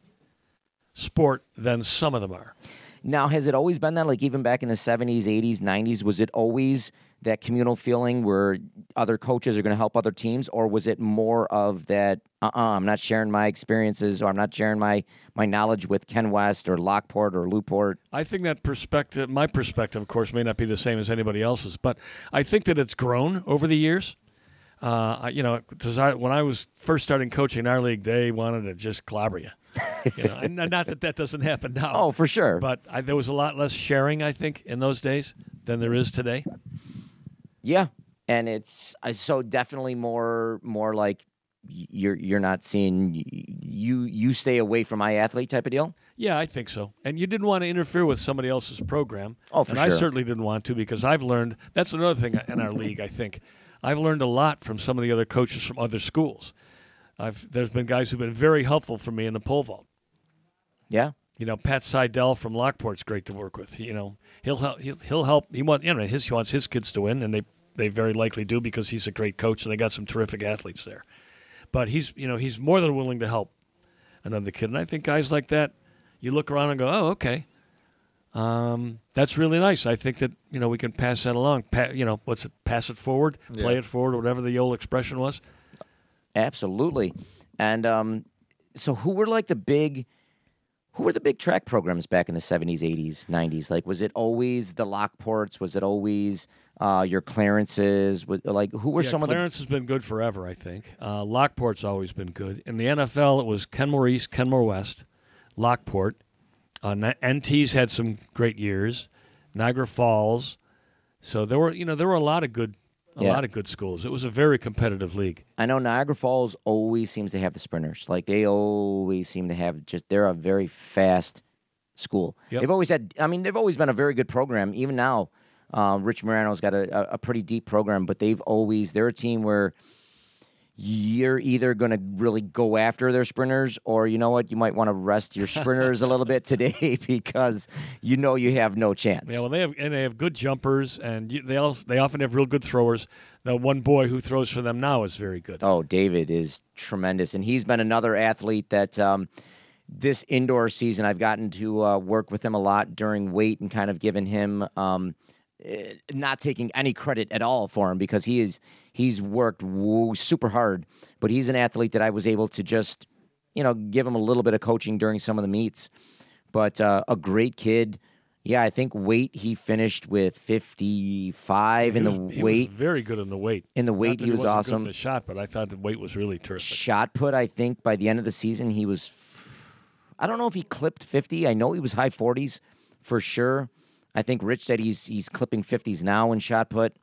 sport than some of them are. Now, has it always been that? Like even back in the seventies, eighties, nineties, was it always that communal feeling where other coaches are going to help other teams, or was it more of that? Uh, uh-uh, I'm not sharing my experiences, or I'm not sharing my my knowledge with Ken West or Lockport or Lewport. I think that perspective, my perspective, of course, may not be the same as anybody else's, but I think that it's grown over the years. Uh, you know, when I was first starting coaching our league, they wanted to just clobber you. you know, and not that that doesn't happen now. <laughs> Oh, for sure. But I, there was a lot less sharing, I think, in those days than there is today. Yeah, and it's uh, so definitely more more like you're you're not seeing you you stay away from my athlete type of deal. Yeah, I think so. And you didn't want to interfere with somebody else's program. Oh, for and I certainly didn't want to because I've learned that's another thing in our league. I think I've learned a lot from some of the other coaches from other schools. I've there's been guys who've been very helpful for me in the pole vault. Yeah, You know, Pat Seidel from Lockport's great to work with. You know, he'll help. He'll, he'll help. He want you know his he wants his kids to win, and they they very likely do because he's a great coach and they got some terrific athletes there. But he's you know he's more than willing to help another kid, and I think guys like that, you look around and go, oh okay, um, that's really nice. I think that you know we can pass that along. Pa- you know, what's it? Pass it forward, play it forward, whatever the old expression was. absolutely. And um, so who were like the big who were the big track programs back in the 70s, 80s, 90s? Like was it always the Lockports? Was it always uh, your Clarences Was, like who were yeah, some of Clarence has been good forever, I think. Uh, Lockport's always been good. In the NFL, it was Kenmore East, Kenmore West, Lockport. Uh, NT's had some great years. Niagara Falls. So there were, you know, there were a lot of good, a Yeah. lot of good schools. It was a very competitive league. I know Niagara Falls always seems to have the sprinters. Like they always seem to have just they're a very fast school. Yep. They've always had I mean they've always been a very good program. Even now, uh, Rich Morano's got a, a, pretty deep program, but they've always they're a team where you're either going to really go after their sprinters or you know what you might want to rest your sprinters a little bit <laughs> today <laughs> because you know you have no chance. Yeah, well, they have and they have good jumpers, and you, they all, they often have real good throwers. The one boy who throws for them now is very good. Oh, David is tremendous, and he's been another athlete that um, this indoor season I've gotten to uh, work with him a lot during weight and kind of given him um, not taking any credit at all for him because he is he's worked woo, super hard, but he's an athlete that I was able to just you know give him a little bit of coaching during some of the meets, but uh, a great kid. Yeah, I think weight he finished with 55 in the was- he weight. was very good in the weight. In the weight, that he was good awesome. in the shot, but I thought the weight was really terrific. shot put, I think by the end of the season, he was. I don't know if he clipped 50. I know he was high 40s for sure. I think Rich said he's he's clipping 50s now in shot put.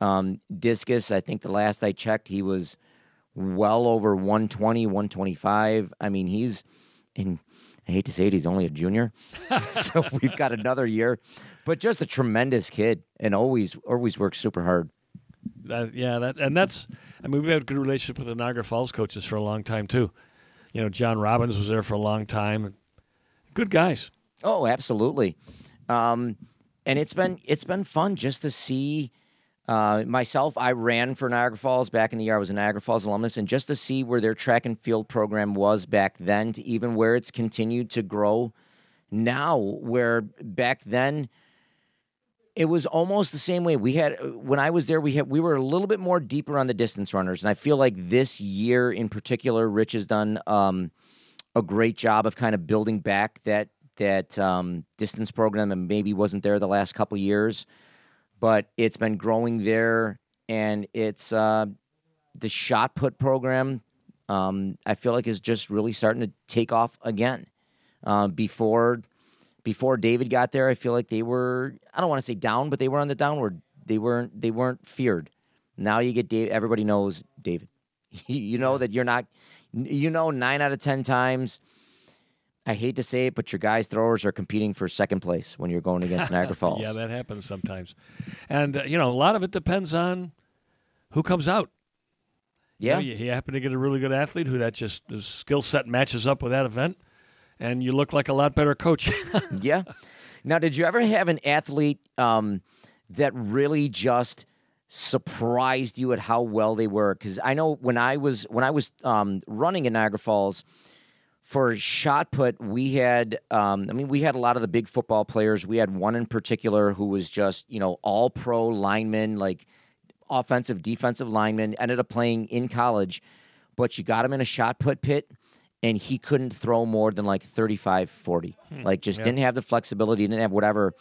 Um, discus, I think the last I checked, he was well over 120, 125. I mean, he's in. I hate to say it, he's only a junior, <laughs> so we've got another year. But just a tremendous kid, and always always works super hard. That, yeah, that and that's. I mean, we've had a good relationship with the Niagara Falls coaches for a long time too. You know, John Robbins was there for a long time. Good guys. Oh, absolutely. Um, and it's been it's been fun just to see uh, myself. I ran for Niagara Falls back in the year. I was a Niagara Falls alumnus, and just to see where their track and field program was back then, to even where it's continued to grow now. Where back then it was almost the same way. We had when I was there, we had we were a little bit more deeper on the distance runners, and I feel like this year in particular, Rich has done um, a great job of kind of building back that that um, distance program, and maybe wasn't there the last couple years, but it's been growing there, and it's uh, the shot put program. Um, I feel like is just really starting to take off again. Uh, before before David got there, I feel like they were I don't want to say down, but they were on the downward. They weren't they weren't feared. Now you get Dave. Everybody knows David. <laughs> you know that you're not. You know nine out of ten times. I hate to say it, but your guys throwers are competing for second place when you're going against Niagara <laughs> Falls. Yeah, that happens sometimes, and uh, you know, a lot of it depends on who comes out. You know, yeah. you, you happen to get a really good athlete who that just the skill set matches up with that event, and you look like a lot better coach. <laughs> Yeah. Now, did you ever have an athlete um, that really just surprised you at how well they were? Because I know when I was when I was um, running in Niagara Falls for shot put, we had um, I mean we had a lot of the big football players. We had one in particular who was just you know all pro lineman, like offensive defensive lineman. Ended up playing in college, but you got him in a shot put pit and he couldn't throw more than like 35 40 like just didn't have the flexibility didn't have whatever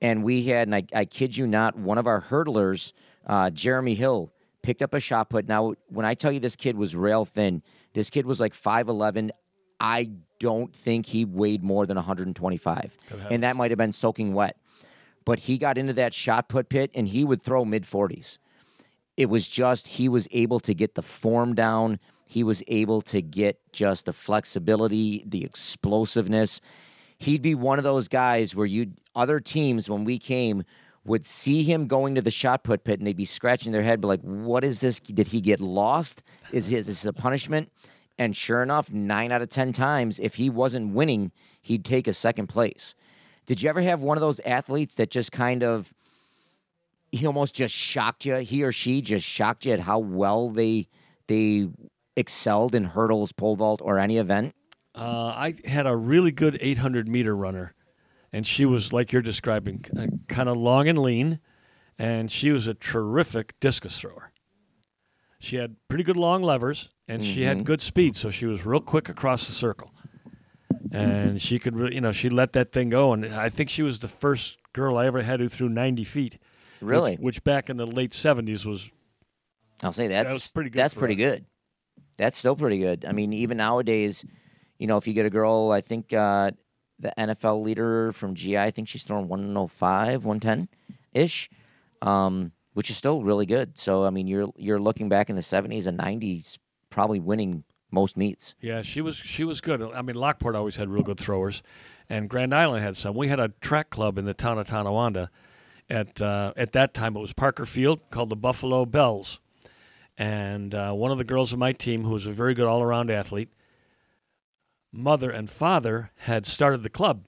and we had and i, I kid you not one of our hurdlers uh, jeremy hill picked up a shot put. Now, when I tell you this kid was rail thin, this kid was like 5'11. I don't think he weighed more than 125. And that might have been soaking wet. But he got into that shot put pit and he would throw mid 40s. It was just he was able to get the form down. He was able to get just the flexibility, the explosiveness. He'd be one of those guys where you other teams when we came would see him going to the shot put pit and they'd be scratching their head, but like, what is this? Did he get lost? Is, is this a punishment? And sure enough, nine out of 10 times, if he wasn't winning, he'd take a second place. Did you ever have one of those athletes that just kind of, he almost just shocked you, he or she just shocked you at how well they, they excelled in hurdles, pole vault, or any event? Uh, I had a really good 800 meter runner, and she was like you're describing, kind of long and lean, and she was a terrific discus thrower. She had pretty good long levers, and she had good speed, so she was real quick across the circle. And she could, you know, she let that thing go, and I think she was the first girl I ever had who threw 90 feet. Really? Which, back in the late 70s was I'll say that's was pretty good That's pretty us. good. That's still pretty good. I mean, even nowadays, you know, if you get a girl, I think uh, the NFL leader from GI, I think she's throwing 105, 110 ish, um, which is still really good. So I mean, you're you're looking back in the 70s and 90s, probably winning most meets. Yeah, she was she was good. I mean, Lockport always had real good throwers, and Grand Island had some. We had a track club in the town of Tonawanda. At uh, at that time, it was Parker Field called the Buffalo Bells, and uh, one of the girls on my team, who was a very good all around athlete, mother and father had started the club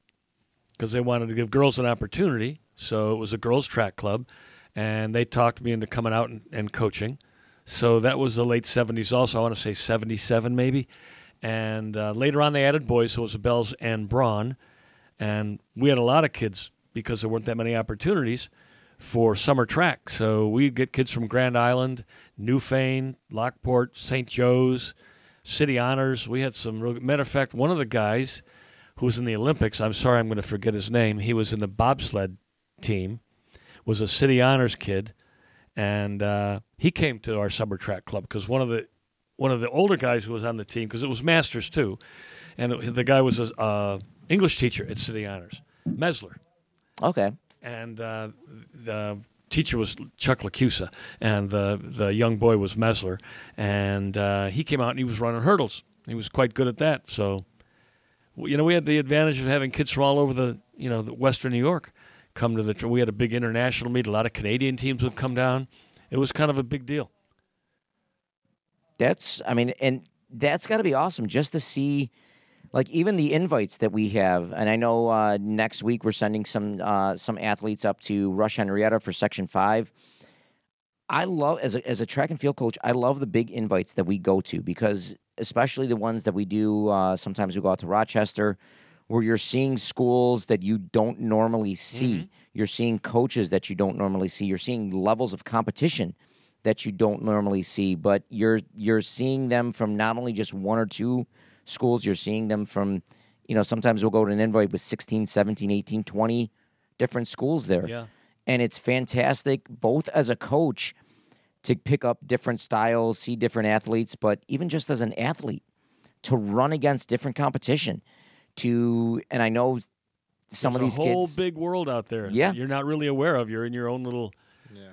because they wanted to give girls an opportunity. So it was a girls' track club, and they talked me into coming out and, and coaching. So that was the late 70s, also. I want to say 77 maybe. And uh, later on, they added boys, so it was the Bells and Braun. And we had a lot of kids because there weren't that many opportunities for summer track. So we get kids from Grand Island, Newfane, Lockport, St. Joe's, City Honors. We had some real. Matter of fact, one of the guys who was in the Olympics, I'm sorry, I'm going to forget his name. He was in the bobsled team, was a City Honors kid, and uh, he came to our summer track club because one of the one of the older guys who was on the team because it was masters too, and the, the guy was a uh, English teacher at City Honors, Mesler Okay. and uh, the teacher was Chuck Lacusa, and the the young boy was Mesler, and uh, he came out and he was running hurdles. He was quite good at that. So, you know, we had the advantage of having kids from all over the you know the Western New York come to the. We had a big international meet. A lot of Canadian teams would come down. It was kind of a big deal. That's, I mean, and that's got to be awesome just to see, like even the invites that we have. And I know uh, next week we're sending some uh, some athletes up to Rush Henrietta for Section Five. I love as a as a track and field coach. I love the big invites that we go to because especially the ones that we do. Uh, sometimes we go out to Rochester, where you're seeing schools that you don't normally see. Mm-hmm. You're seeing coaches that you don't normally see. You're seeing levels of competition that you don't normally see. But you're you're seeing them from not only just one or two schools. You're seeing them from, you know, sometimes we'll go to an invite with 16, 17, 18, 20 different schools there Yeah. and it's fantastic both as a coach to pick up different styles, see different athletes, but even just as an athlete to run against different competition. To and I know some There's of these a whole kids. big world out there. Yeah. you're not really aware of. You're in your own little Yeah.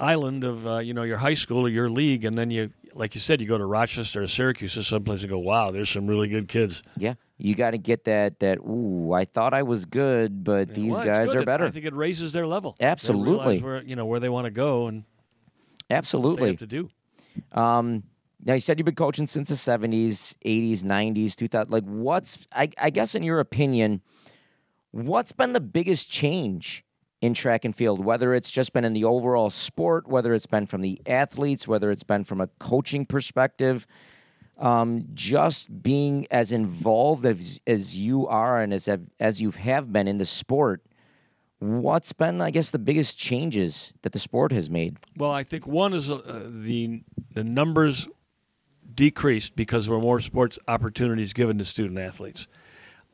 island of uh, you know your high school or your league, and then you, like you said, you go to Rochester or Syracuse or someplace and go, wow, there's some really good kids. yeah, you got to get that. That ooh, I thought I was good, but Yeah, these well, guys good. are It- better. I think it raises their level. Absolutely. realize where you know where they want to go and what they Absolutely. have to do. Um, now you said you've been coaching since the seventies, eighties, nineties, two thousand. Like, what's I, I guess in your opinion, what's been the biggest change in track and field? Whether it's just been in the overall sport, whether it's been from the athletes, whether it's been from a coaching perspective, um, just being as involved as as you are and as as you have been in the sport. What's been, I guess, the biggest changes that the sport has made? Well, I think one is uh, the the numbers decreased because there were more sports opportunities given to student athletes.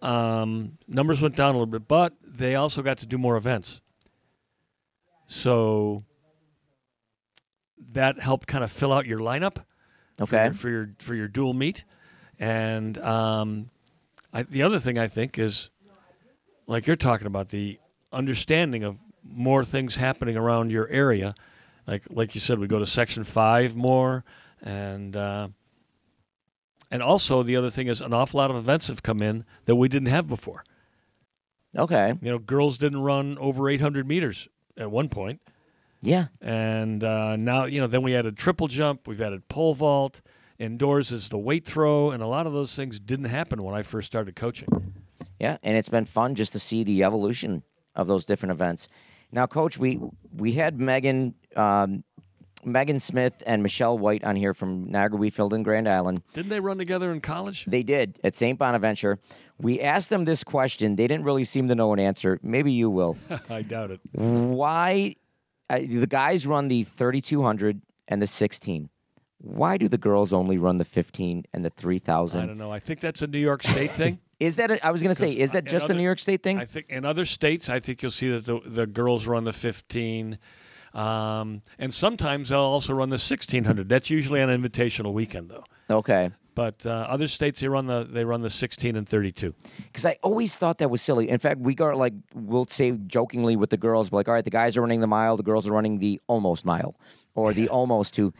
Um, numbers went down a little bit, but they also got to do more events. So that helped kind of fill out your lineup for Okay. your, for your for your dual meet. And um, I, the other thing I think is, like you're talking about, the understanding of more things happening around your area. Like like you said, we go to Section Five more, and uh, and also the other thing is an awful lot of events have come in that we didn't have before. Okay. You know, girls didn't run over 800 meters at one point, Yeah. and uh, now you know. Then we added triple jump. We've added pole vault. Indoors is the weight throw, and a lot of those things didn't happen when I first started coaching. Yeah, and it's been fun just to see the evolution of those different events. Now, Coach, we we had Megan um, Megan Smith and Michelle White on here from Niagara Wheatfield and Grand Island. Didn't they run together in college? They did at St. Bonaventure. We asked them this question. They didn't really seem to know an answer. Maybe you will. <laughs> I doubt it. Why uh, the guys run the 3200 and the 16? Why do the girls only run the 15 and the 3000? I 3000? don't know. I think that's a New York State thing. <laughs> Is that a, I was going to say is that in just a New York State thing? I think in other states, I think you'll see that the, the girls run the 15, um, and sometimes they'll also run the 1600. That's usually on an invitational weekend, though. okay. But uh, other states they run the they run the 16 and 32. because I always thought that was silly. In fact, we got like we'll say jokingly with the girls, like, all right, the guys are running the mile, the girls are running the almost mile, or the almost two.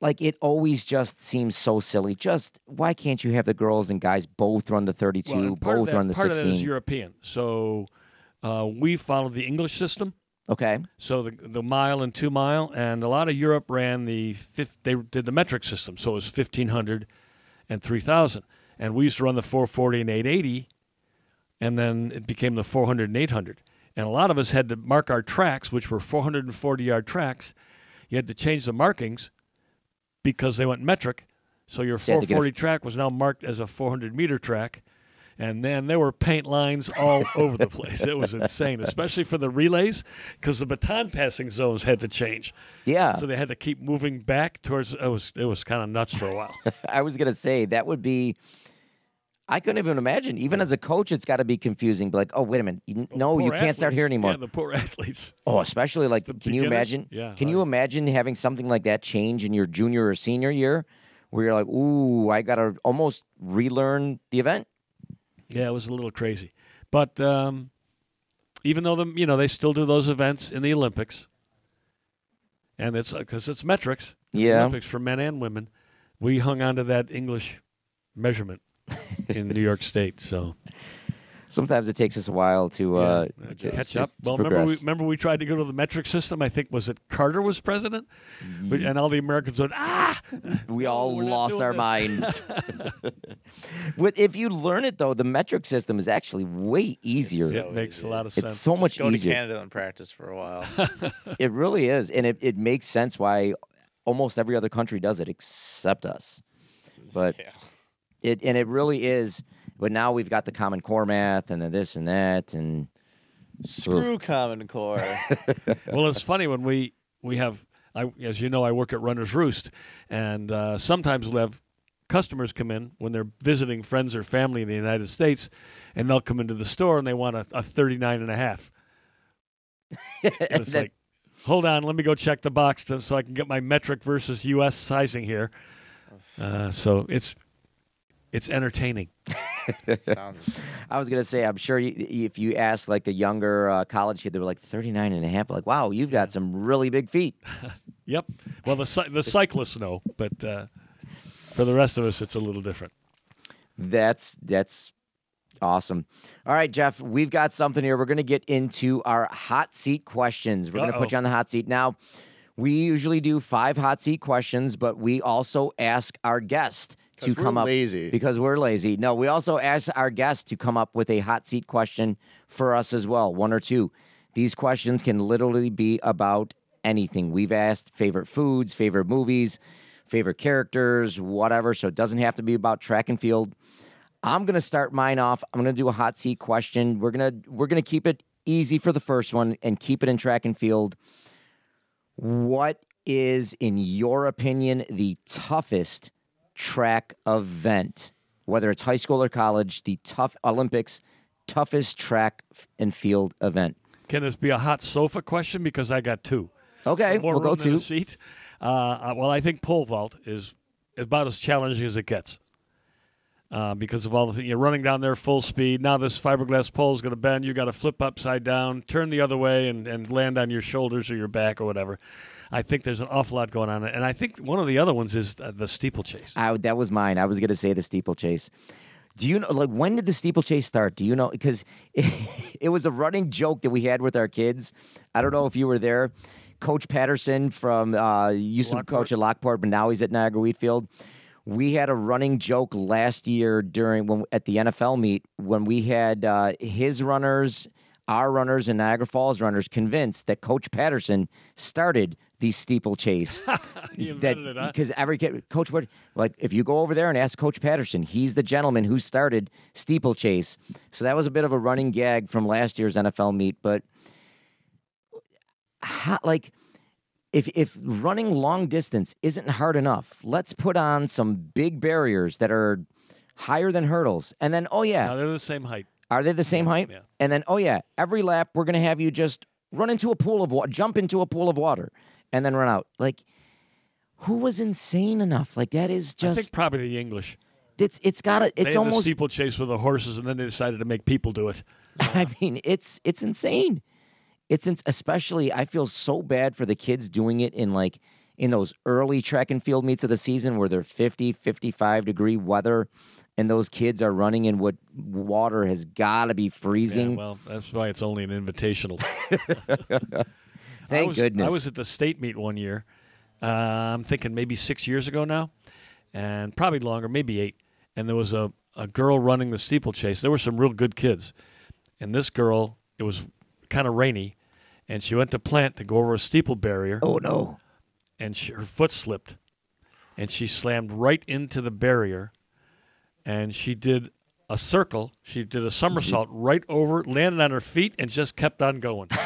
Like it always just seems so silly. Just why can't you have the girls and guys both run the thirty-two, Well, and of both that- run the part of that is? European. So uh, we followed the English system. Okay, So the the mile and two mile, and a lot of Europe ran the fifth. They did the metric system, so it was fifteen hundred and three thousand. And we used to run the four forty and eight eighty, and then it became the four hundred and eight hundred. And a lot of us had to mark our tracks, which were four hundred and forty yard tracks. You had to change the markings because they went metric. So your So you had to get a- 440 track was now marked as a 400 meter track. And then there were paint lines all <laughs> over the place. It was insane, especially for the relays, because the baton passing zones had to change. yeah. So they had to keep moving back towards. It was it was kind of nuts for a while. <laughs> I was gonna say that would be. I couldn't even imagine. Even as a coach, it's got to be confusing. Like, oh wait a minute, you, oh, no, you can't start here anymore. Yeah, the poor athletes. Oh, especially like, The can you imagine? Yeah, Can you imagine having something like that change in your junior or senior year, where you're like, ooh, I got to almost relearn the event? Yeah, it was a little crazy, but um, even though the you know they still do those events in the Olympics, and it's because it's metrics. Yeah. Olympics for men and women. We hung on to that English measurement in New York State. So Sometimes it takes us a while to, uh, yeah, to catch to- up. to well, remember we, remember we tried to go to the metric system. I think was it Carter was president, But- and all the Americans went ah. <laughs> we all we're lost our this. minds. <laughs> <laughs> With if you learn it though, the metric system is actually way easier. it makes a lot of sense. It's so Just much go easier. to Canada and practice for a while. It really is, and it, it makes sense why almost every other country does it except us. But yeah. it and it really is. But now we've got the Common Core math and the this and that, and Screw Common Core. <laughs> well, it's funny when we we have, I, as you know, I work at Runner's Roost, and uh, sometimes we'll have customers come in when they're visiting friends or family in the United States, and they'll come into the store and they want a, a 39 and a half. <laughs> And it's that- like, hold on, let me go check the box to, so I can get my metric versus U.S. sizing here. Uh, so it's it's entertaining. <laughs> Sounds <laughs> I was gonna say, I'm sure you, if you ask like a younger uh, college kid, they were like 39 and a half. Like, wow, you've got some really big feet. <laughs> Yep. Well, the the cyclists know, but uh, for the rest of us, it's a little different. That's that's awesome. All right, Jeff, we've got something here. We're going to get into our hot seat questions. We're going to put you on the hot seat now. We usually do five hot seat questions, but we also ask our guest to come up lazy. because we're lazy. No, we also ask our guest to come up with a hot seat question for us as well, one or two. These questions can literally be about anything. We've asked favorite foods, favorite movies, favorite characters, whatever. So it doesn't have to be about track and field. I'm gonna start mine off. I'm gonna do a hot seat question. We're gonna we're gonna keep it easy for the first one and keep it in track and field. What is, in your opinion, the toughest track event? Whether it's high school or college, the tough Olympics, toughest track and field event. Can this be a hot sofa question? Because I got two. Okay, More we'll go room a to. seat. Uh, well, I think pole vault is about as challenging as it gets. Uh, because of all the things you're running down there full speed. Now this fiberglass pole is going to bend. You got to flip upside down, turn the other way, and, and land on your shoulders or your back or whatever. I think there's an awful lot going on, and I think one of the other ones is uh, the steeplechase. I, that was mine. I was going to say the steeplechase. Do you know, like, when did the steeplechase start? Do you know? Because it, <laughs> it was a running joke that we had with our kids. I don't know if you were there. Coach Patterson from uh, used to coach at Lockport, but now he's at Niagara Wheatfield. We had a running joke last year during when at the NFL meet when we had uh, his runners, our runners, and Niagara Falls runners convinced that Coach Patterson started the steeplechase. <laughs> That because every kid, Coach what like if you go over there and ask Coach Patterson, he's the gentleman who started steeplechase. So that was a bit of a running gag from last year's NFL meet, but how, like if if running long distance isn't hard enough, let's put on some big barriers that are higher than hurdles. And then oh yeah, Now they're the same height. are they the same height? yeah. And then oh yeah, every lap we're going to have you just run into a pool of water, jump into a pool of water and then run out. Like who was insane enough? Like that is just I just think probably the English. it's it's got to They it's had almost the steeplechase with the horses, and then they decided to make people do it. <laughs> I mean, it's it's insane. It's ins- especially I feel so bad for the kids doing it in like in those early track and field meets of the season where they're 50, 55 degree weather and those kids are running in what water has got to be Yeah, freezing. well, that's why it's only an invitational. <laughs> <laughs> Thank I was, goodness. I was at the state meet one year. Uh, I'm thinking maybe six years ago now, and probably longer, maybe eight. And there was a, a girl running the steeplechase. There were some real good kids. And this girl, it was kind of rainy, and she went to plant to go over a steeple barrier, oh no. and she, her foot slipped, and she slammed right into the barrier, and she did a circle. She did a somersault mm-hmm. right over, landed on her feet, and just kept on going. <laughs>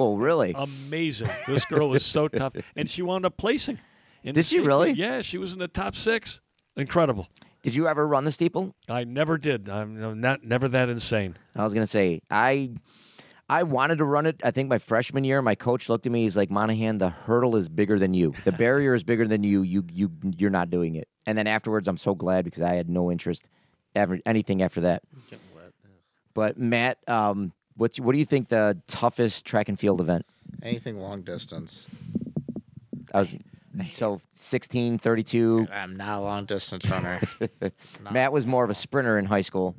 Oh, really? amazing. This girl was so <laughs> tough, and she wound up placing. in Did she state really? Yeah, she was in the top six. Incredible. Did you ever run the steeple? I never did. I'm not never that insane. I was gonna say I I wanted to run it. I think my freshman year, my coach looked at me. He's like, Monahan, the hurdle is bigger than you. The <laughs> barrier is bigger than you. You you you're not doing it. And then afterwards, I'm so glad because I had no interest ever anything after that. But Matt, um, what what do you think the toughest track and field event? Anything long distance. I was so 16, 32. I'm not a long distance runner. <laughs> Matt was more of a sprinter in high school.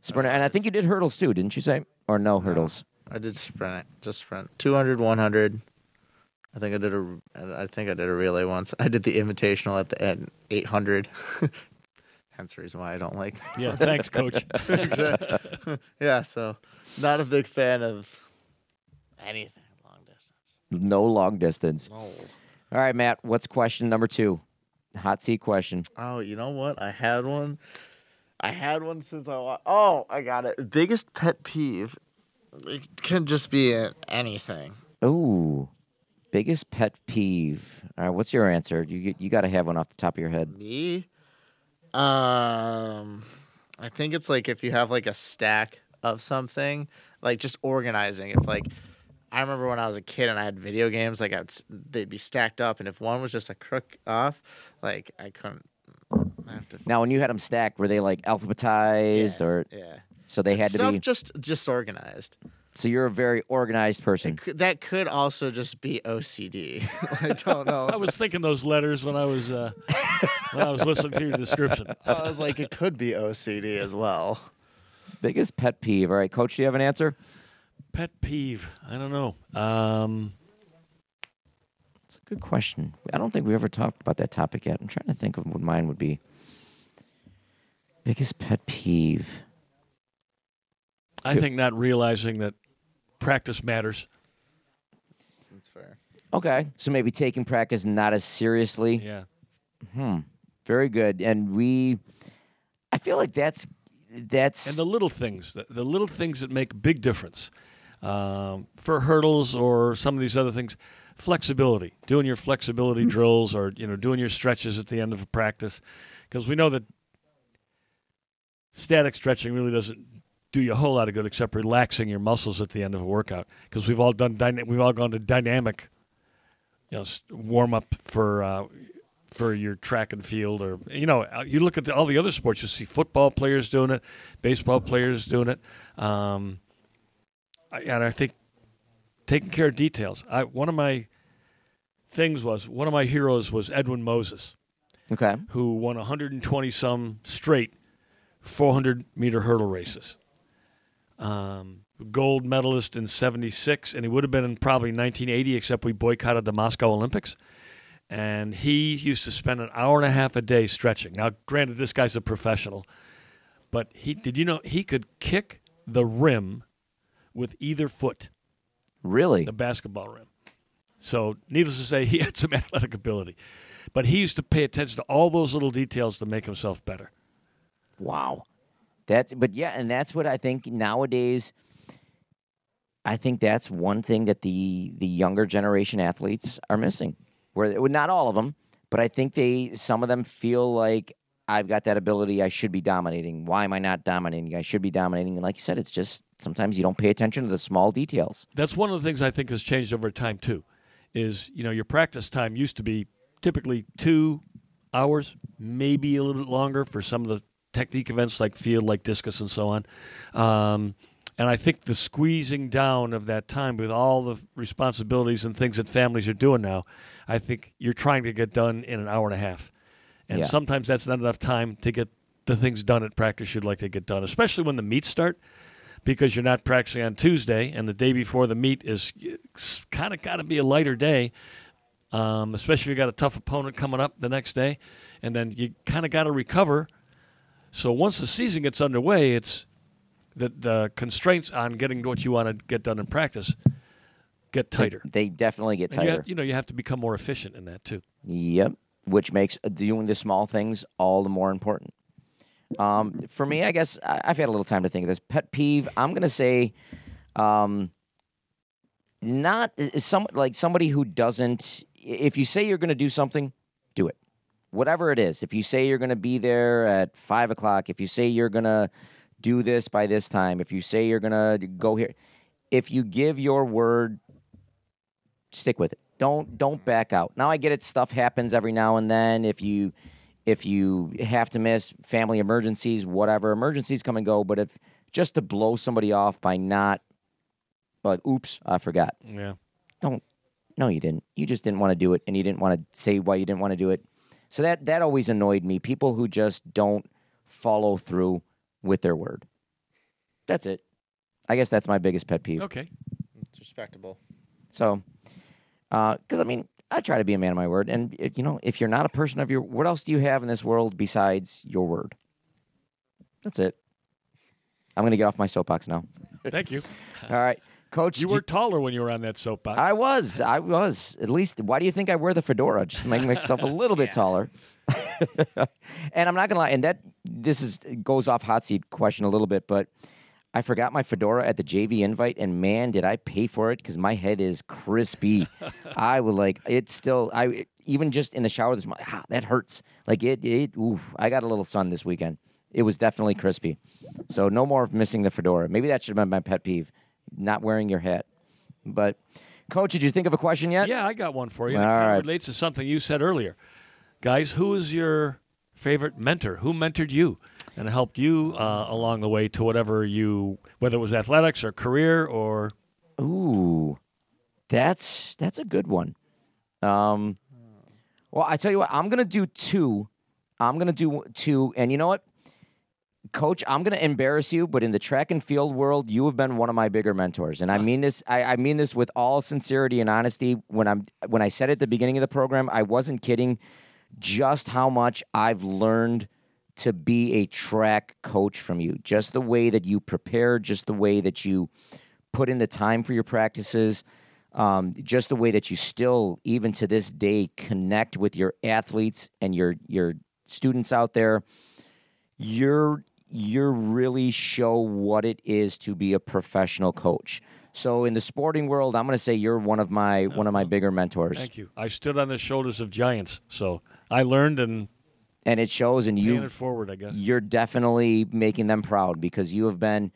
Sprinter, and I think you did hurdles too, didn't you say? Or no hurdles? I did sprint, just sprint. 200, 100. I think I did a. I think I did a relay once. I did the invitational at the end, 800. <laughs> Hence the reason why I don't like. Yeah, <laughs> thanks, coach. <laughs> yeah, so not a big fan of anything long distance. No long distance. No. All right, Matt, what's question number two? Hot seat question. Oh, you know what? I had one. I had one since I. wa- Oh, I got it. Biggest pet peeve. It can just be anything. Ooh, biggest pet peeve. All right, what's your answer? You you got to have one off the top of your head. Me, um, I think it's like if you have like a stack of something, like just organizing. If like, I remember when I was a kid and I had video games, like I'd they'd be stacked up, and if one was just a crook off, like I couldn't. I have to. Now, when you had them stacked, were they like alphabetized yeah, or yeah. so they had to Stuff be? just just organized. So you're a very organized person. Could- That could also just be OCD. <laughs> I don't know. I was thinking those letters when I was uh, when I was listening to your description. I was like, it could be OCD as well. Biggest pet peeve. All right, coach, do you have an answer? Pet peeve. I don't know. Um, It's a good question. I don't think we've ever talked about that topic yet. I'm trying to think of what mine would be. Biggest pet peeve. I think not realizing that practice matters. That's fair. Okay, so maybe taking practice not as seriously. Yeah. Hmm. Very good. And we, I feel like that's that's and the little things, the, the little things that make big difference um, for hurdles or some of these other things. Flexibility, doing your flexibility drills, or you know, doing your stretches at the end of a practice, because we know that static stretching really doesn't do you a whole lot of good except relaxing your muscles at the end of a workout. Because we've all done, dyna- we've all gone to dynamic you know warm up for uh, for your track and field, or you know, uh, you look at the, all the other sports. You see football players doing it, baseball players doing it, um, I, and I think taking care of details. I, one of my things was one of my heroes was Edwin Moses Okay. who won 120 some straight 400 meter hurdle races. Um, gold medalist in 76, and he would have been in probably 1980, except we boycotted the Moscow Olympics. And he used to spend an hour and a half a day stretching. Now, granted, this guy's a professional, but he did you know he could kick the rim with either foot, Really? the basketball rim. So, needless to say, <laughs> he had some athletic ability. But he used to pay attention to all those little details to make himself better. Wow. That's but yeah, and that's what I think nowadays I think that's one thing that the the younger generation athletes are missing. Where well, not all of them, but I think they some of them feel like I've got that ability, I should be dominating. Why am I not dominating? I should be dominating. And like you said, it's just sometimes you don't pay attention to the small details. That's one of the things I think has changed over time too. Is you know your practice time used to be typically two hours, maybe a little bit longer for some of the technique events like field, like discus, and so on. Um, and I think the squeezing down of that time with all the responsibilities and things that families are doing now, I think you're trying to get done in an hour and a half. And Yeah. sometimes that's not enough time to get the things done at practice you'd like to get done, especially when the meets start because you're not practicing on Tuesday, and the day before the meet is kind of got to be a lighter day, um, especially if you got a tough opponent coming up the next day, and then you kind of got to recover. So once the season gets underway, it's the the constraints on getting what you want to get done in practice get tighter. They definitely get And you, tighter. have, you know, you have to become more efficient in that too. Yep. Which makes doing the small things all the more important. Um, for me, I guess I, I've had a little time to think of this. Pet peeve, I'm going to say, um, not some like somebody who doesn't. If you say you're going to do something. Whatever it is. If you say you're going to be there at five o'clock, if you say you're going to do this by this time, if you say you're going to go here, if you give your word, stick with it. Don't don't mm-hmm. back out. Now I get it. Stuff happens every now and then. If you if you have to miss family emergencies, whatever emergencies come and go. But if just to blow somebody off by not, like, oops, I forgot. Yeah. Don't. No, you didn't. You just didn't want to do it, and you didn't want to say why you didn't want to do it. So that that always annoyed me. People who just don't follow through with their word. That's it. I guess that's my biggest pet peeve. Okay. It's respectable. So, uh, because I mean, I try to be a man of my word, and if, you know, if you're not a person of your, what else do you have in this world besides your word? That's it. I'm going to get off my soapbox now. Thank you. <laughs> All right, Coach. You do were taller when you were on that soapbox. I was. I was. At least. Why do you think I wear the fedora? Just to make myself a <laughs> little bit taller. <laughs> and I'm not gonna lie. And that this is goes off hot seat question a little bit, but I forgot my fedora at the JV invite, and man, did I pay for it because my head is crispy. <laughs> I would like it's still. I even just in the shower this morning. Ah, that hurts. Like it. It. Oof. I got a little sun this weekend. It was definitely crispy. So no more of missing the fedora. Maybe that should have been my pet peeve, not wearing your hat. But, Coach, did you think of a question yet? Yeah, I got one for you. All it right. relates to something you said earlier. Guys, who is your favorite mentor? Who mentored you and helped you uh, along the way to whatever you, whether it was athletics or career or Ooh, that's that's a good one. Um, well, I tell you what, I'm gonna do two. I'm gonna do two, and you know what, Coach, I'm gonna embarrass you, but in the track and field world, you have been one of my bigger mentors, and I mean this. I, I mean this with all sincerity and honesty. When I'm when I said at the beginning of the program, I wasn't kidding. Just how much I've learned to be a track coach from you. Just the way that you prepare, just the way that you put in the time for your practices, um, just the way that you still, even to this day, connect with your athletes and your your students out there. You're you're really show what it is to be a professional coach. So in the sporting world, I'm going to say you're one of my one of my bigger mentors, thank you. I stood on the shoulders of giants, so I learned and and it shows. And you've forward, I guess. you're definitely making them proud because you have been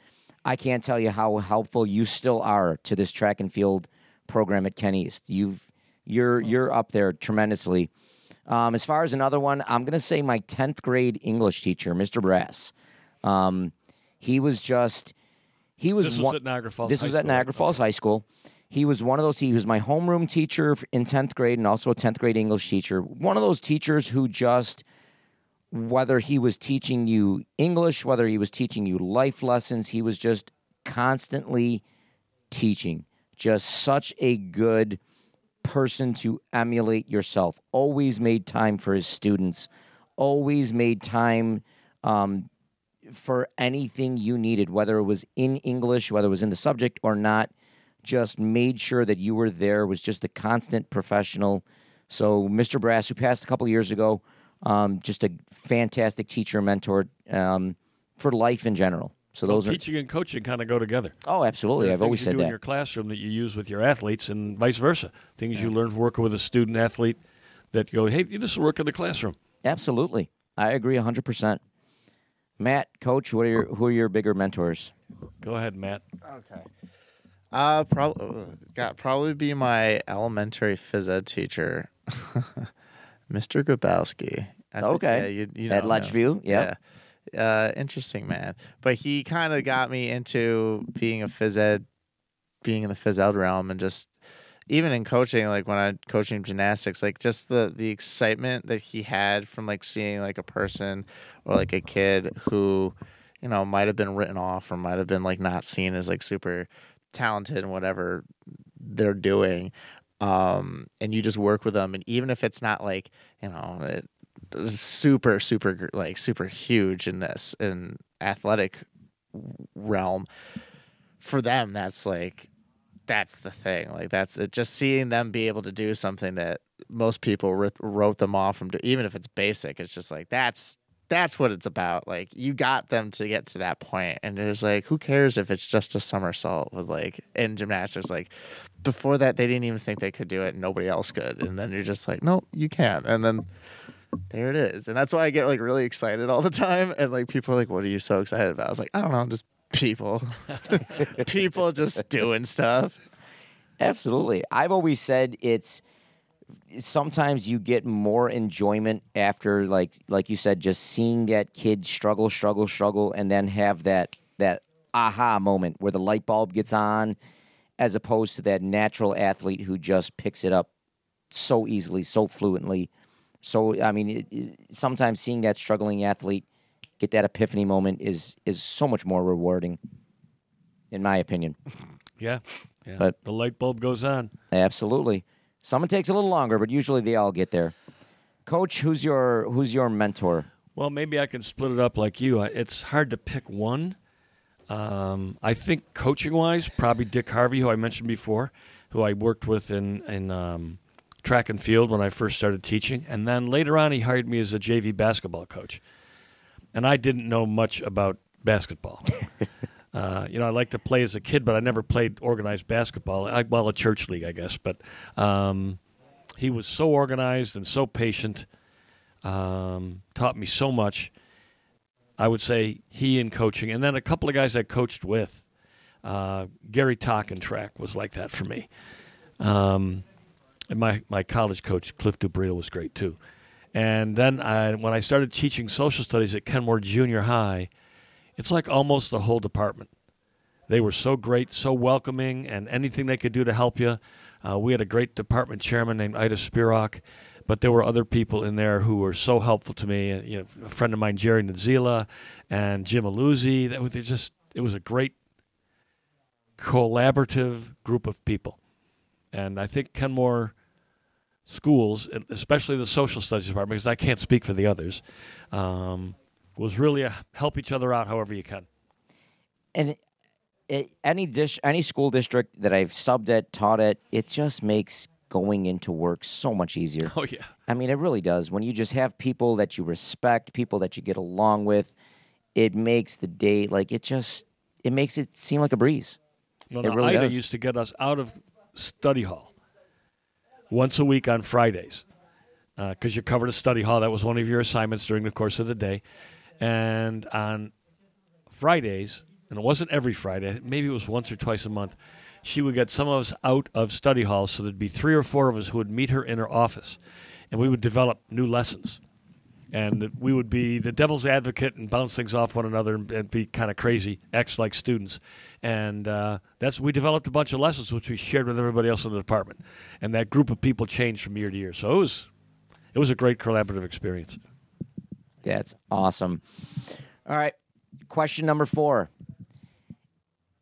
I can't tell you how helpful you still are to this track and field program at Ken East. You've you're you're up there tremendously. Um, as far as another one, I'm gonna say my tenth grade English teacher, Mr. Brass. Um, he was just he was This was one, at Niagara Falls This High was at School. Niagara Falls High School. He was one of those. He was my homeroom teacher in tenth grade, and also a tenth grade English teacher. One of those teachers who just whether he was teaching you English, whether he was teaching you life lessons, he was just constantly teaching. Just such a good person to emulate yourself. Always made time for his students. Always made time um, for anything you needed, whether it was in English, whether it was in the subject or not. Just made sure that you were there. Was just a constant professional. So, Mr. Brass, who passed a couple years ago, um, just a fantastic teacher, mentor um, for life in general. So Well, those are teaching and coaching kind of go together. oh, absolutely. I've always said you do in that. your classroom that you use with your athletes, and vice versa. Things you learn from working with a student athlete that go, hey, this will work in the classroom. Absolutely, I agree hundred percent. Matt, Coach, what are your who are your bigger mentors? Go ahead, Matt. Okay. Uh, probably got probably be my elementary phys ed teacher, <laughs> Mr. Grabowski. I think- Okay. yeah, you, you At know him. Ledgeview, yep. Yeah. Uh, interesting man, but he kind of got me into being a phys ed, being in the phys ed realm, and just even in coaching, like when I coaching gymnastics, like just the the excitement that he had from like seeing like a person or like a kid who, you know, might have been written off or might have been like not seen as like super talented and whatever they're doing. Um, and you just work with them, and even if it's not like you know, it, super super like super huge in this in athletic realm, for them that's like that's the thing. Like that's it. Just seeing them be able to do something that most people wrote them off from, even if it's basic. It's just like that's that's what it's about. Like you got them to get to that point, and there's like, who cares if it's just a somersault with like in gymnastics? Like before that, they didn't even think they could do it, and nobody else could. And then you're just like, no, you can. And then there it is. And that's why I get like really excited all the time. And like people are like, what are you so excited about? I was like, I don't know, I'm just people, <laughs> people just doing stuff. Absolutely. I've always said it's sometimes you get more enjoyment after like like you said just seeing that kid struggle struggle struggle and then have that that aha moment where the light bulb gets on as opposed to that natural athlete who just picks it up so easily so fluently so i mean it, it, sometimes seeing that struggling athlete get that epiphany moment is is so much more rewarding in my opinion Yeah. yeah. But- the light bulb goes on. Absolutely. Someone takes a little longer, but usually they all get there. Coach, who's your who's your mentor? Well, maybe I can split it up like you. It's hard to pick one. Um, I think coaching wise, probably Dick Harvey, who I mentioned before, who I worked with in in um, track and field when I first started teaching, and then later on he hired me as a JV basketball coach, and I didn't know much about basketball. <laughs> Uh, you know, I liked to play as a kid, but I never played organized basketball. I, well, a church league, I guess. But um, he was so organized and so patient. Um, taught me so much. I would say he in coaching, and then a couple of guys I coached with. Uh, Gary Talk in track was like that for me. Um, and my my college coach Cliff Dubril was great too. And then I, when I started teaching social studies at Kenmore Junior High, it's like almost the whole department. They were so great, so welcoming, and anything they could do to help you. Uh, we had a great department chairman named Ida Spirok, but there were other people in there who were so helpful to me. Uh, You know, a friend of mine, Jerry Nadzila, and Jim Aluzzi. That was just it was a great collaborative group of people, and I think Kenmore schools, especially the social studies department, because I can't speak for the others, um, was really a help each other out however you can. And it, any dish, any school district that I've subbed at, taught at, it just makes going into work so much easier. Oh yeah. I mean, it really does. When you just have people that you respect, people that you get along with, it makes the day like it just it makes it seem like a breeze. No, It no, really Ida does. used to get us out of study hall once a week on Fridays uh, because you covered a study hall. That was one of your assignments during the course of the day. And on Fridays, and it wasn't every Friday, maybe it was once or twice a month, she would get some of us out of study hall. so there'd be three or four of us who would meet her in her office, and we would develop new lessons. And we would be the devil's advocate and bounce things off one another and, be kind of crazy, X like students. And uh, that's we developed a bunch of lessons which we shared with everybody else in the department. And that group of people changed from year to year. So it was it was a great collaborative experience. That's awesome. All right. Question number four.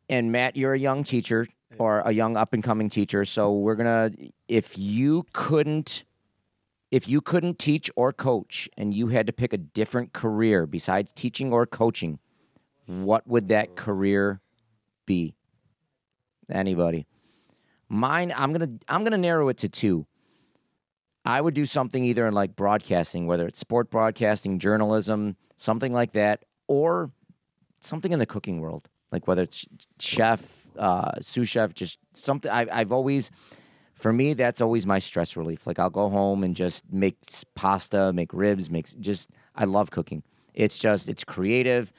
And Matt, you're a young teacher or a young up and coming teacher. So we're gonna if you couldn't if you couldn't teach or coach and you had to pick a different career besides teaching or coaching, what would that career be? Anybody? Mine, I'm gonna I'm gonna narrow it to two. I would do something either in like broadcasting, whether it's sport broadcasting, journalism, something like that, or something in the cooking world, like whether it's chef, uh, sous chef, just something. I, I've always, for me, that's always my stress relief. Like I'll go home and just make pasta, make ribs, make just. I love cooking. It's just it's creative.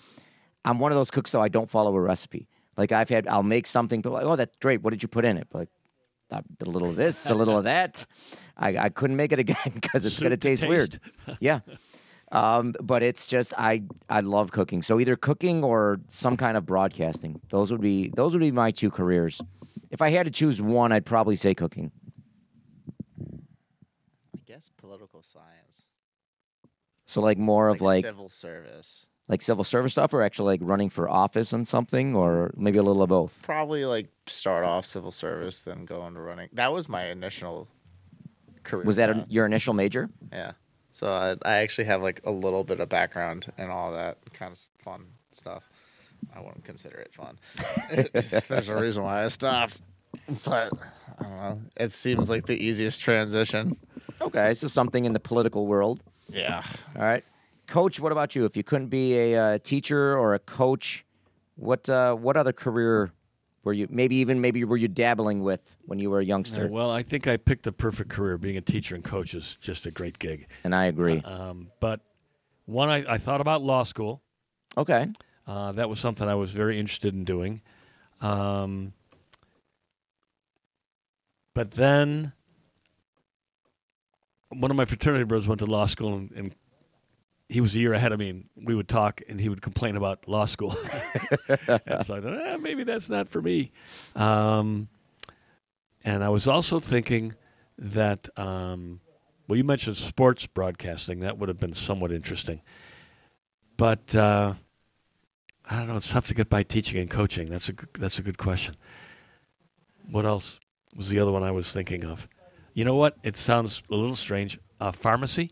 I'm one of those cooks though. I don't follow a recipe. Like I've had, I'll make something, but like, oh, that's great. What did you put in it? But like, a little of this, a little of that. I, I couldn't make it again <laughs> because it's going to taste weird. <laughs> Yeah. Um, but it's just I I love cooking. So either cooking or some kind of broadcasting. Those would be those would be my two careers. If I had to choose one, I'd probably say cooking. I guess political science. So like more of like civil service. like civil service stuff, or actually like running for office and something, or maybe a little of both. Probably like start off civil service, then go into running. That was my initial career. Was that a, your initial major? Yeah. So I, I actually have like a little bit of background and all that kind of fun stuff. I wouldn't consider it fun. <laughs> There's a reason why I stopped. But I don't know. It seems like the easiest transition. Okay, so something in the political world. Yeah. All right, coach. What about you? If you couldn't be a uh, teacher or a coach, what uh, what other career were you? Maybe even maybe were you dabbling with when you were a youngster? Uh, well, I think I picked the perfect career. Being a teacher and coach is just a great gig. and I agree. Um, but one, I, I thought about law school. okay. Uh, that was something I was very interested in doing. Um, but then one of my fraternity brothers went to law school, and, and he was a year ahead of me. And we would talk, and he would complain about law school. <laughs> and so I thought, eh, maybe that's not for me. Um, and I was also thinking that, um, well, you mentioned sports broadcasting. That would have been somewhat interesting. But uh, I don't know. It's tough to get by teaching and coaching. That's a good, that's a good question. What else was the other one I was thinking of? You know what? It sounds a little strange. Uh, pharmacy.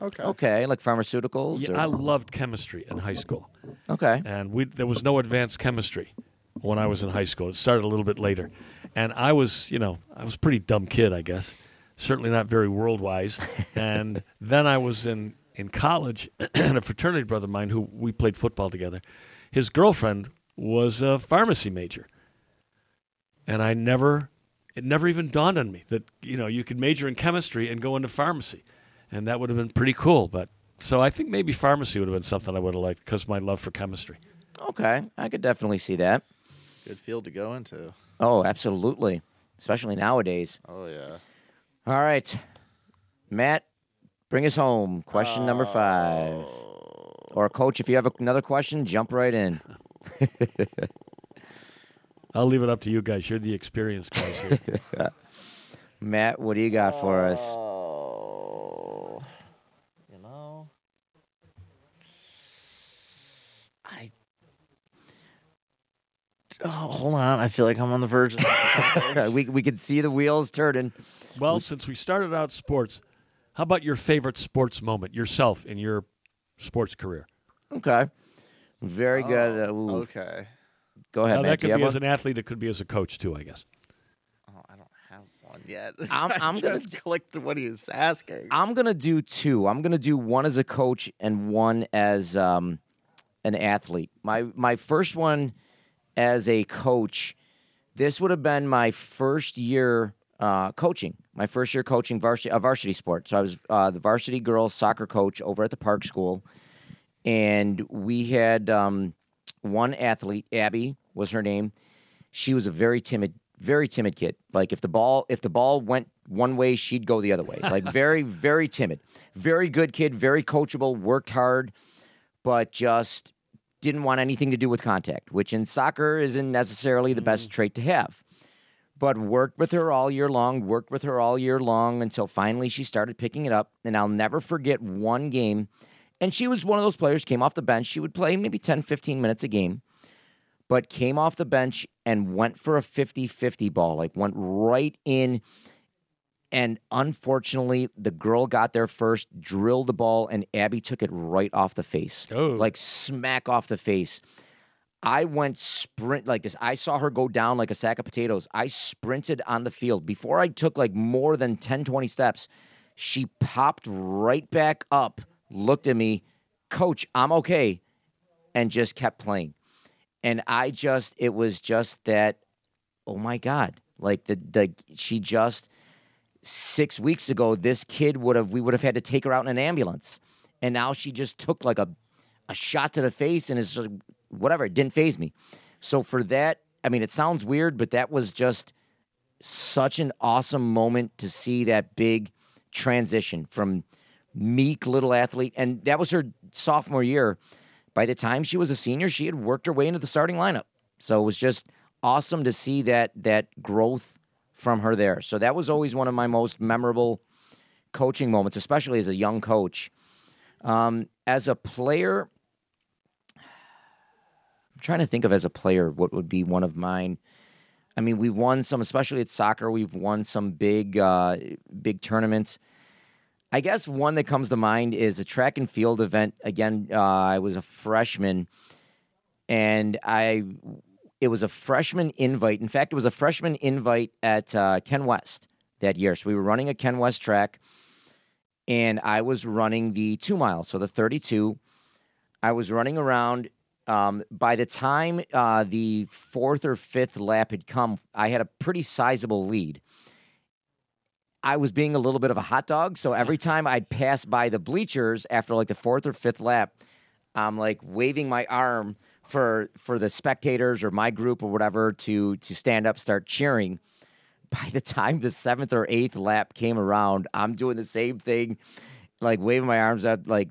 Okay. Okay, like pharmaceuticals. Yeah, or- I loved chemistry in high school, okay. and we there was no advanced chemistry when I was in high school. It started a little bit later, and I was, you know, I was a pretty dumb kid, I guess. Certainly not very world wise. <laughs> and then I was in in college, <clears throat> and a fraternity brother of mine who we played football together. His girlfriend was a pharmacy major, and I never, it never even dawned on me that you know you could major in chemistry and go into pharmacy, and that would have been pretty cool. But so I think maybe pharmacy would have been something I would have liked because my love for chemistry. Okay, I could definitely see that. Good field to go into. Oh, absolutely. Especially nowadays. Oh yeah. All right, Matt, bring us home. Question number five. Oh. Or, coach, if you have another question, jump right in. <laughs> I'll leave it up to you guys. You're the experienced guys here. <laughs> Matt, what do you got for us? Oh, you know, I. Oh, hold on. I feel like I'm on the verge. Of <laughs> we we could see the wheels turning. well, since we started out sports, how about your favorite sports moment yourself in your sports career? Okay, very good. Uh, okay. Go ahead, Now, Matt. that could be have as one? an athlete. It could be as a coach too. I guess. Oh, I don't have one yet. <laughs> I'm- I I'm gonna just clicked what he was asking. I'm gonna do two. I'm gonna do one as a coach and one as um, an athlete. My my first one as a coach. This would have been my first year uh, coaching. My first year coaching varsity a varsity sport. So I was uh, the varsity girls soccer coach over at the park school, and we had um, one athlete. Abby was her name. She was a very timid, very timid kid. Like if the ball if the ball went one way, she'd go the other way. Like <laughs> very very timid. Very good kid, very coachable, worked hard, but just didn't want anything to do with contact, which in soccer isn't necessarily the best trait to have. But worked with her all year long, worked with her all year long until finally she started picking it up. And I'll never forget one game. And she was one of those players, came off the bench. She would play maybe 10, 15 minutes a game, but came off the bench and went for a 50 50 ball, like went right in. And unfortunately, the girl got there first, drilled the ball, and Abby took it right off the face. Oh. Like smack off the face. I went sprint like this. I saw her go down like a sack of potatoes. I sprinted on the field. Before I took like more than 10, 20 steps, she popped right back up, looked at me, Coach, I'm okay, and just kept playing. And I just, it was just that, oh my God. Like the, the, she just, six weeks ago, this kid would have, we would have had to take her out in an ambulance. And now she just took like a, a shot to the face and is just, whatever. It didn't faze me. So for that, I mean, it sounds weird, but that was just such an awesome moment to see that big transition from meek little athlete. And that was her sophomore year. By the time she was a senior, she had worked her way into the starting lineup. So it was just awesome to see that that growth from her there. So that was always one of my most memorable coaching moments, especially as a young coach. Um, as a player, I'm trying to think of as a player what would be one of mine. I mean, we've won some, especially at soccer. We've won some big, uh, big tournaments. I guess one that comes to mind is a track and field event. Again, uh, I was a freshman, and I it was a freshman invite. In fact, it was a freshman invite at uh, Ken West that year. So we were running a Ken West track, and I was running the two mile, so the thirty-two. I was running around. Um, by the time uh, the fourth or fifth lap had come, I had a pretty sizable lead. I was being a little bit of a hot dog. So every time I'd pass by the bleachers after like the fourth or fifth lap, I'm like waving my arm for for the spectators or my group or whatever to to stand up, start cheering. By the time the seventh or eighth lap came around, I'm doing the same thing, like waving my arms up, like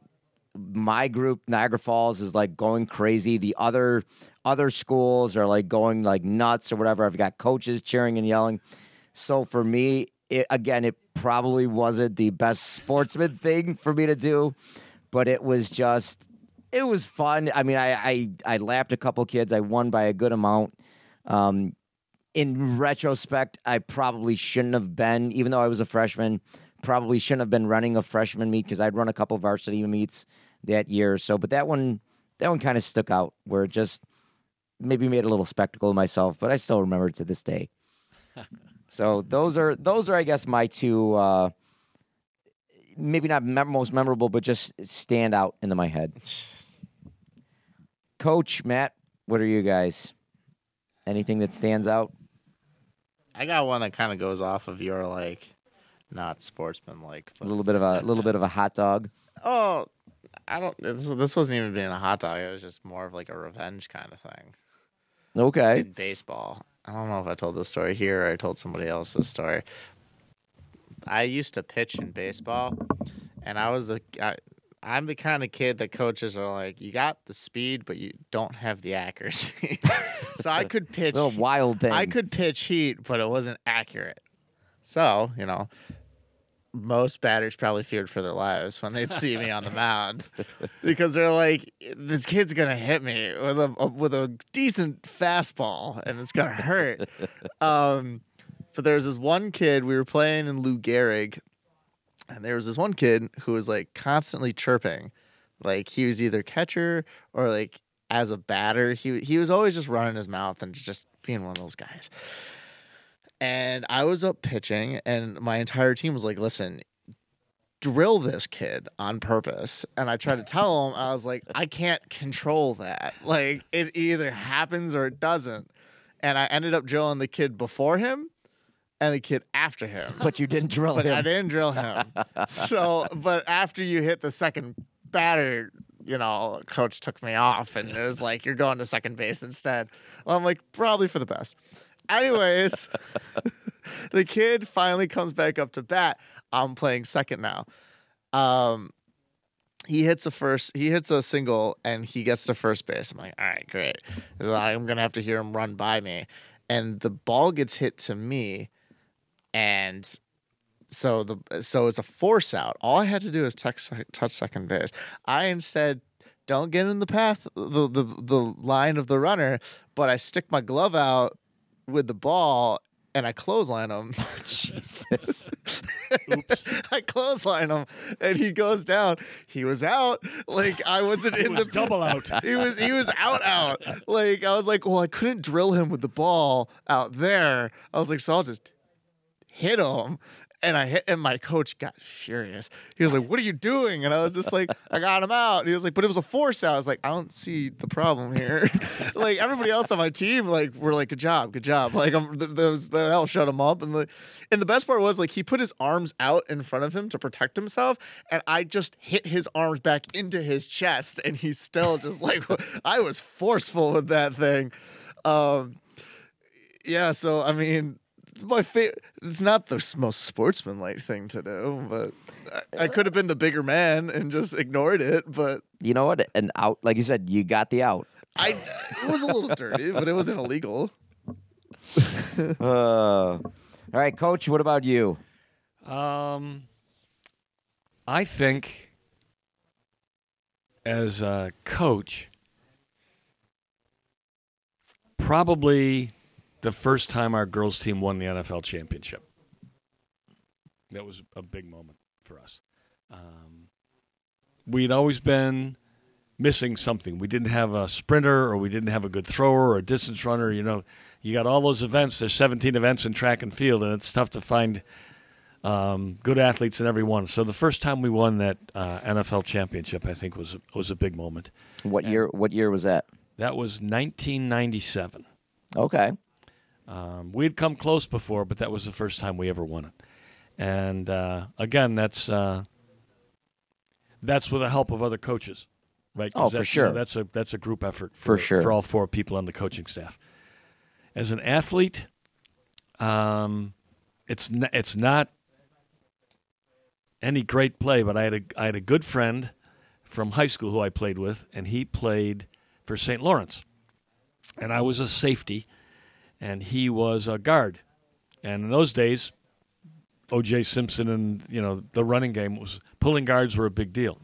my group Niagara Falls is like going crazy. The other other schools are like going like nuts or whatever. I've got coaches cheering and yelling. So for me, it, again, it probably wasn't the best sportsman thing for me to do, but it was just it was fun. I mean, I I, I lapped a couple kids. I won by a good amount. Um, in retrospect, I probably shouldn't have been, even though I was a freshman. Probably shouldn't have been running a freshman meet because I'd run a couple varsity meets that year. Or so, but that one, that one kind of stuck out where it just maybe made a little spectacle of myself. But I still remember it to this day. <laughs> so those are those are I guess my two. Uh, maybe not mem- most memorable, but just stand out into my head. <laughs> Coach Matt, what are you guys? Anything that stands out? I got one that kind of goes off of your like, not sportsmanlike. A little bit of a little bit of a hot dog. Oh, I don't. This, this wasn't even being a hot dog. It was just more of like a revenge kind of thing. Okay. In baseball, I don't know if I told this story here or I told somebody else this story. I used to pitch in baseball, and I was the. I, I'm the kind of kid that coaches are like, you got the speed, but you don't have the accuracy. <laughs> so I could <laughs> pitch. Little wild thing. I could pitch heat, but it wasn't accurate. So, you know, most batters probably feared for their lives when they'd see me on the mound because they're like, "This kid's gonna hit me with a with a decent fastball, and it's gonna hurt." um, but there was this one kid we were playing in Lou Gehrig, and there was this one kid who was like constantly chirping, like he was either catcher or like as a batter. He he was always just running his mouth and just being one of those guys. And I was up pitching, and my entire team was like, listen, drill this kid on purpose. And I tried to <laughs> tell him, I was like, I can't control that. Like, it either happens or it doesn't. And I ended up drilling the kid before him and the kid after him. but you didn't drill But I didn't drill him. <laughs> so, but after you hit the second batter, you know, coach took me off and it was like, you're going to second base instead. Well, I'm like, probably for the best. Anyways, <laughs> the kid finally comes back up to bat. I'm playing second now. Um, he hits a first, he hits a single, and he gets to first base. I'm like, all right, great. So I'm gonna have to hear him run by me, and the ball gets hit to me, and so the so it's a force out. All I had to do is touch, touch second base. I instead don't get in the path, the, the the line of the runner, but I stick my glove out with the ball and I clothesline him. <laughs> <laughs> Jesus. <laughs> I clothesline him, and he goes down. He was out. Like I wasn't in was the double out. He was he was out out. Like I was like, well, I couldn't drill him with the ball out there. I was like, so I'll just hit him. And I hit, and my coach got furious. He was like, "What are you doing?" And I was just like, "I got him out." And he was like, "But it was a force out." I was like, "I don't see the problem here." <laughs> like everybody else on my team, like were like, "Good job, good job." Like I'm, th- there was the hell shut him up, and the and the best part was like he put his arms out in front of him to protect himself, and I just hit his arms back into his chest, and he's still just like <laughs> I was forceful with that thing. Um, yeah, so I mean, it's my favorite. It's not the most sportsmanlike thing to do, but I, I could have been the bigger man and just ignored it. But You know what? An out, like you said, you got the out. I, it was a little dirty, but it wasn't illegal. <laughs> Uh, all right, coach, what about you? Um, I think as a coach, probably the first time our girls team won the NFL championship. That was a big moment for us. Um, we'd always been missing something. We didn't have a sprinter, or we didn't have a good thrower, or a distance runner. You know, you got all those events. There's 17 events in track and field, and it's tough to find um, good athletes in every one. So the first time we won that uh, NFL championship, I think was was a big moment. What year? What year was that? That was 1997. Okay. Um, we had come close before, but that was the first time we ever won it. And uh, again, that's uh, that's with the help of other coaches, right? Oh, for that's, you know, sure. that's a that's a group effort For sure. for all four people on the coaching staff. As an athlete, um, it's n- it's not any great play, but I had a I had a good friend from high school who I played with, and he played for St. Lawrence, and I was a safety, and he was a guard, and in those days, O.J. Simpson and you know the running game was pulling guards were a big deal.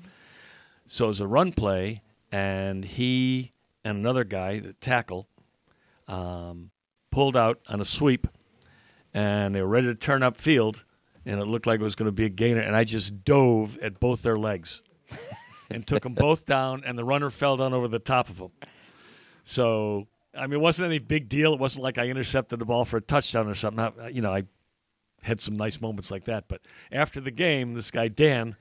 So it was a run play, and he and another guy, the tackle, um, pulled out on a sweep, and they were ready to turn up field, and it looked like it was going to be a gainer, and I just dove at both their legs, <laughs> and took them both down, and the runner fell down over the top of them. So I mean, it wasn't any big deal. It wasn't like I intercepted the ball for a touchdown or something. I, you know, I had some nice moments like that. But after the game, this guy Dan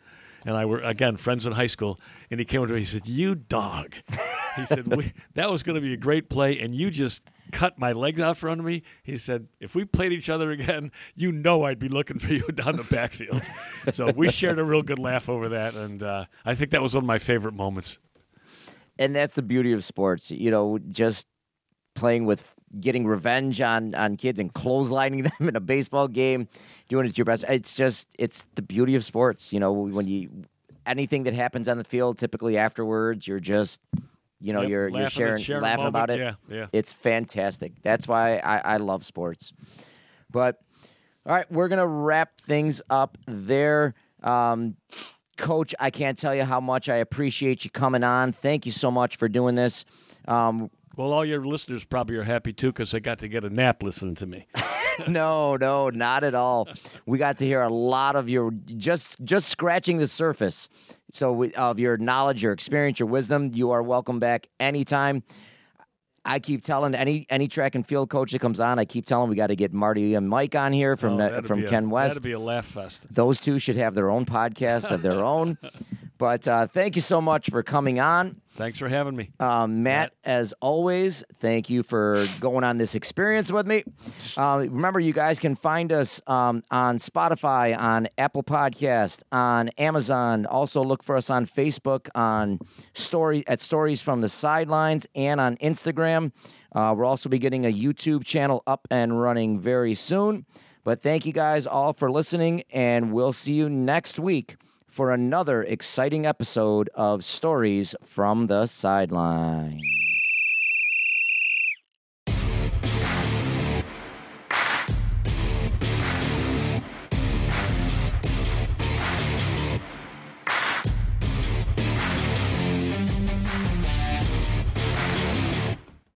and I were again friends in high school, and he came over to me. He said, "You dog," <laughs> he said, we, "That was going to be a great play, and you just cut my legs out from under me." He said, "If we played each other again, you know I'd be looking for you <laughs> down the backfield." <laughs> so we shared a real good laugh over that, and uh, I think that was one of my favorite moments. and that's the beauty of sports. You know, just playing with getting revenge on on kids and clotheslining <laughs> them in a baseball game, doing it to your best. It's just it's the beauty of sports. You know, when you anything that happens on the field, typically afterwards, you're just you know Yep, you're you're sharing, sharing laughing about it. Yeah, yeah. It's fantastic. That's why I, I love sports. But all right, we're gonna wrap things up there. Um, Coach, I can't tell you how much I appreciate you coming on. Thank you so much for doing this. Um, Well, all your listeners probably are happy too because they got to get a nap listening to me. <laughs> no, no, not at all. We got to hear a lot of your just just scratching the surface. So we, of your knowledge, your experience, your wisdom. You are welcome back anytime. I keep telling any any track and field coach that comes on, I keep telling we got to get Marty and Mike on here from Oh, the, from be a- Ken West. That'd be a laugh fest. Those two should have their own podcast of their own. <laughs> But uh, thank you so much for coming on. Thanks for having me. Um, Matt, as always, thank you for going on this experience with me. Uh, remember, you guys can find us um, on Spotify, on Apple Podcast, on Amazon. Also, look for us on Facebook, on story at Stories from the Sidelines, and on Instagram. Uh, we'll also be getting a YouTube channel up and running very soon. But thank you guys all for listening, and we'll see you next week for another exciting episode of Stories from the Sideline.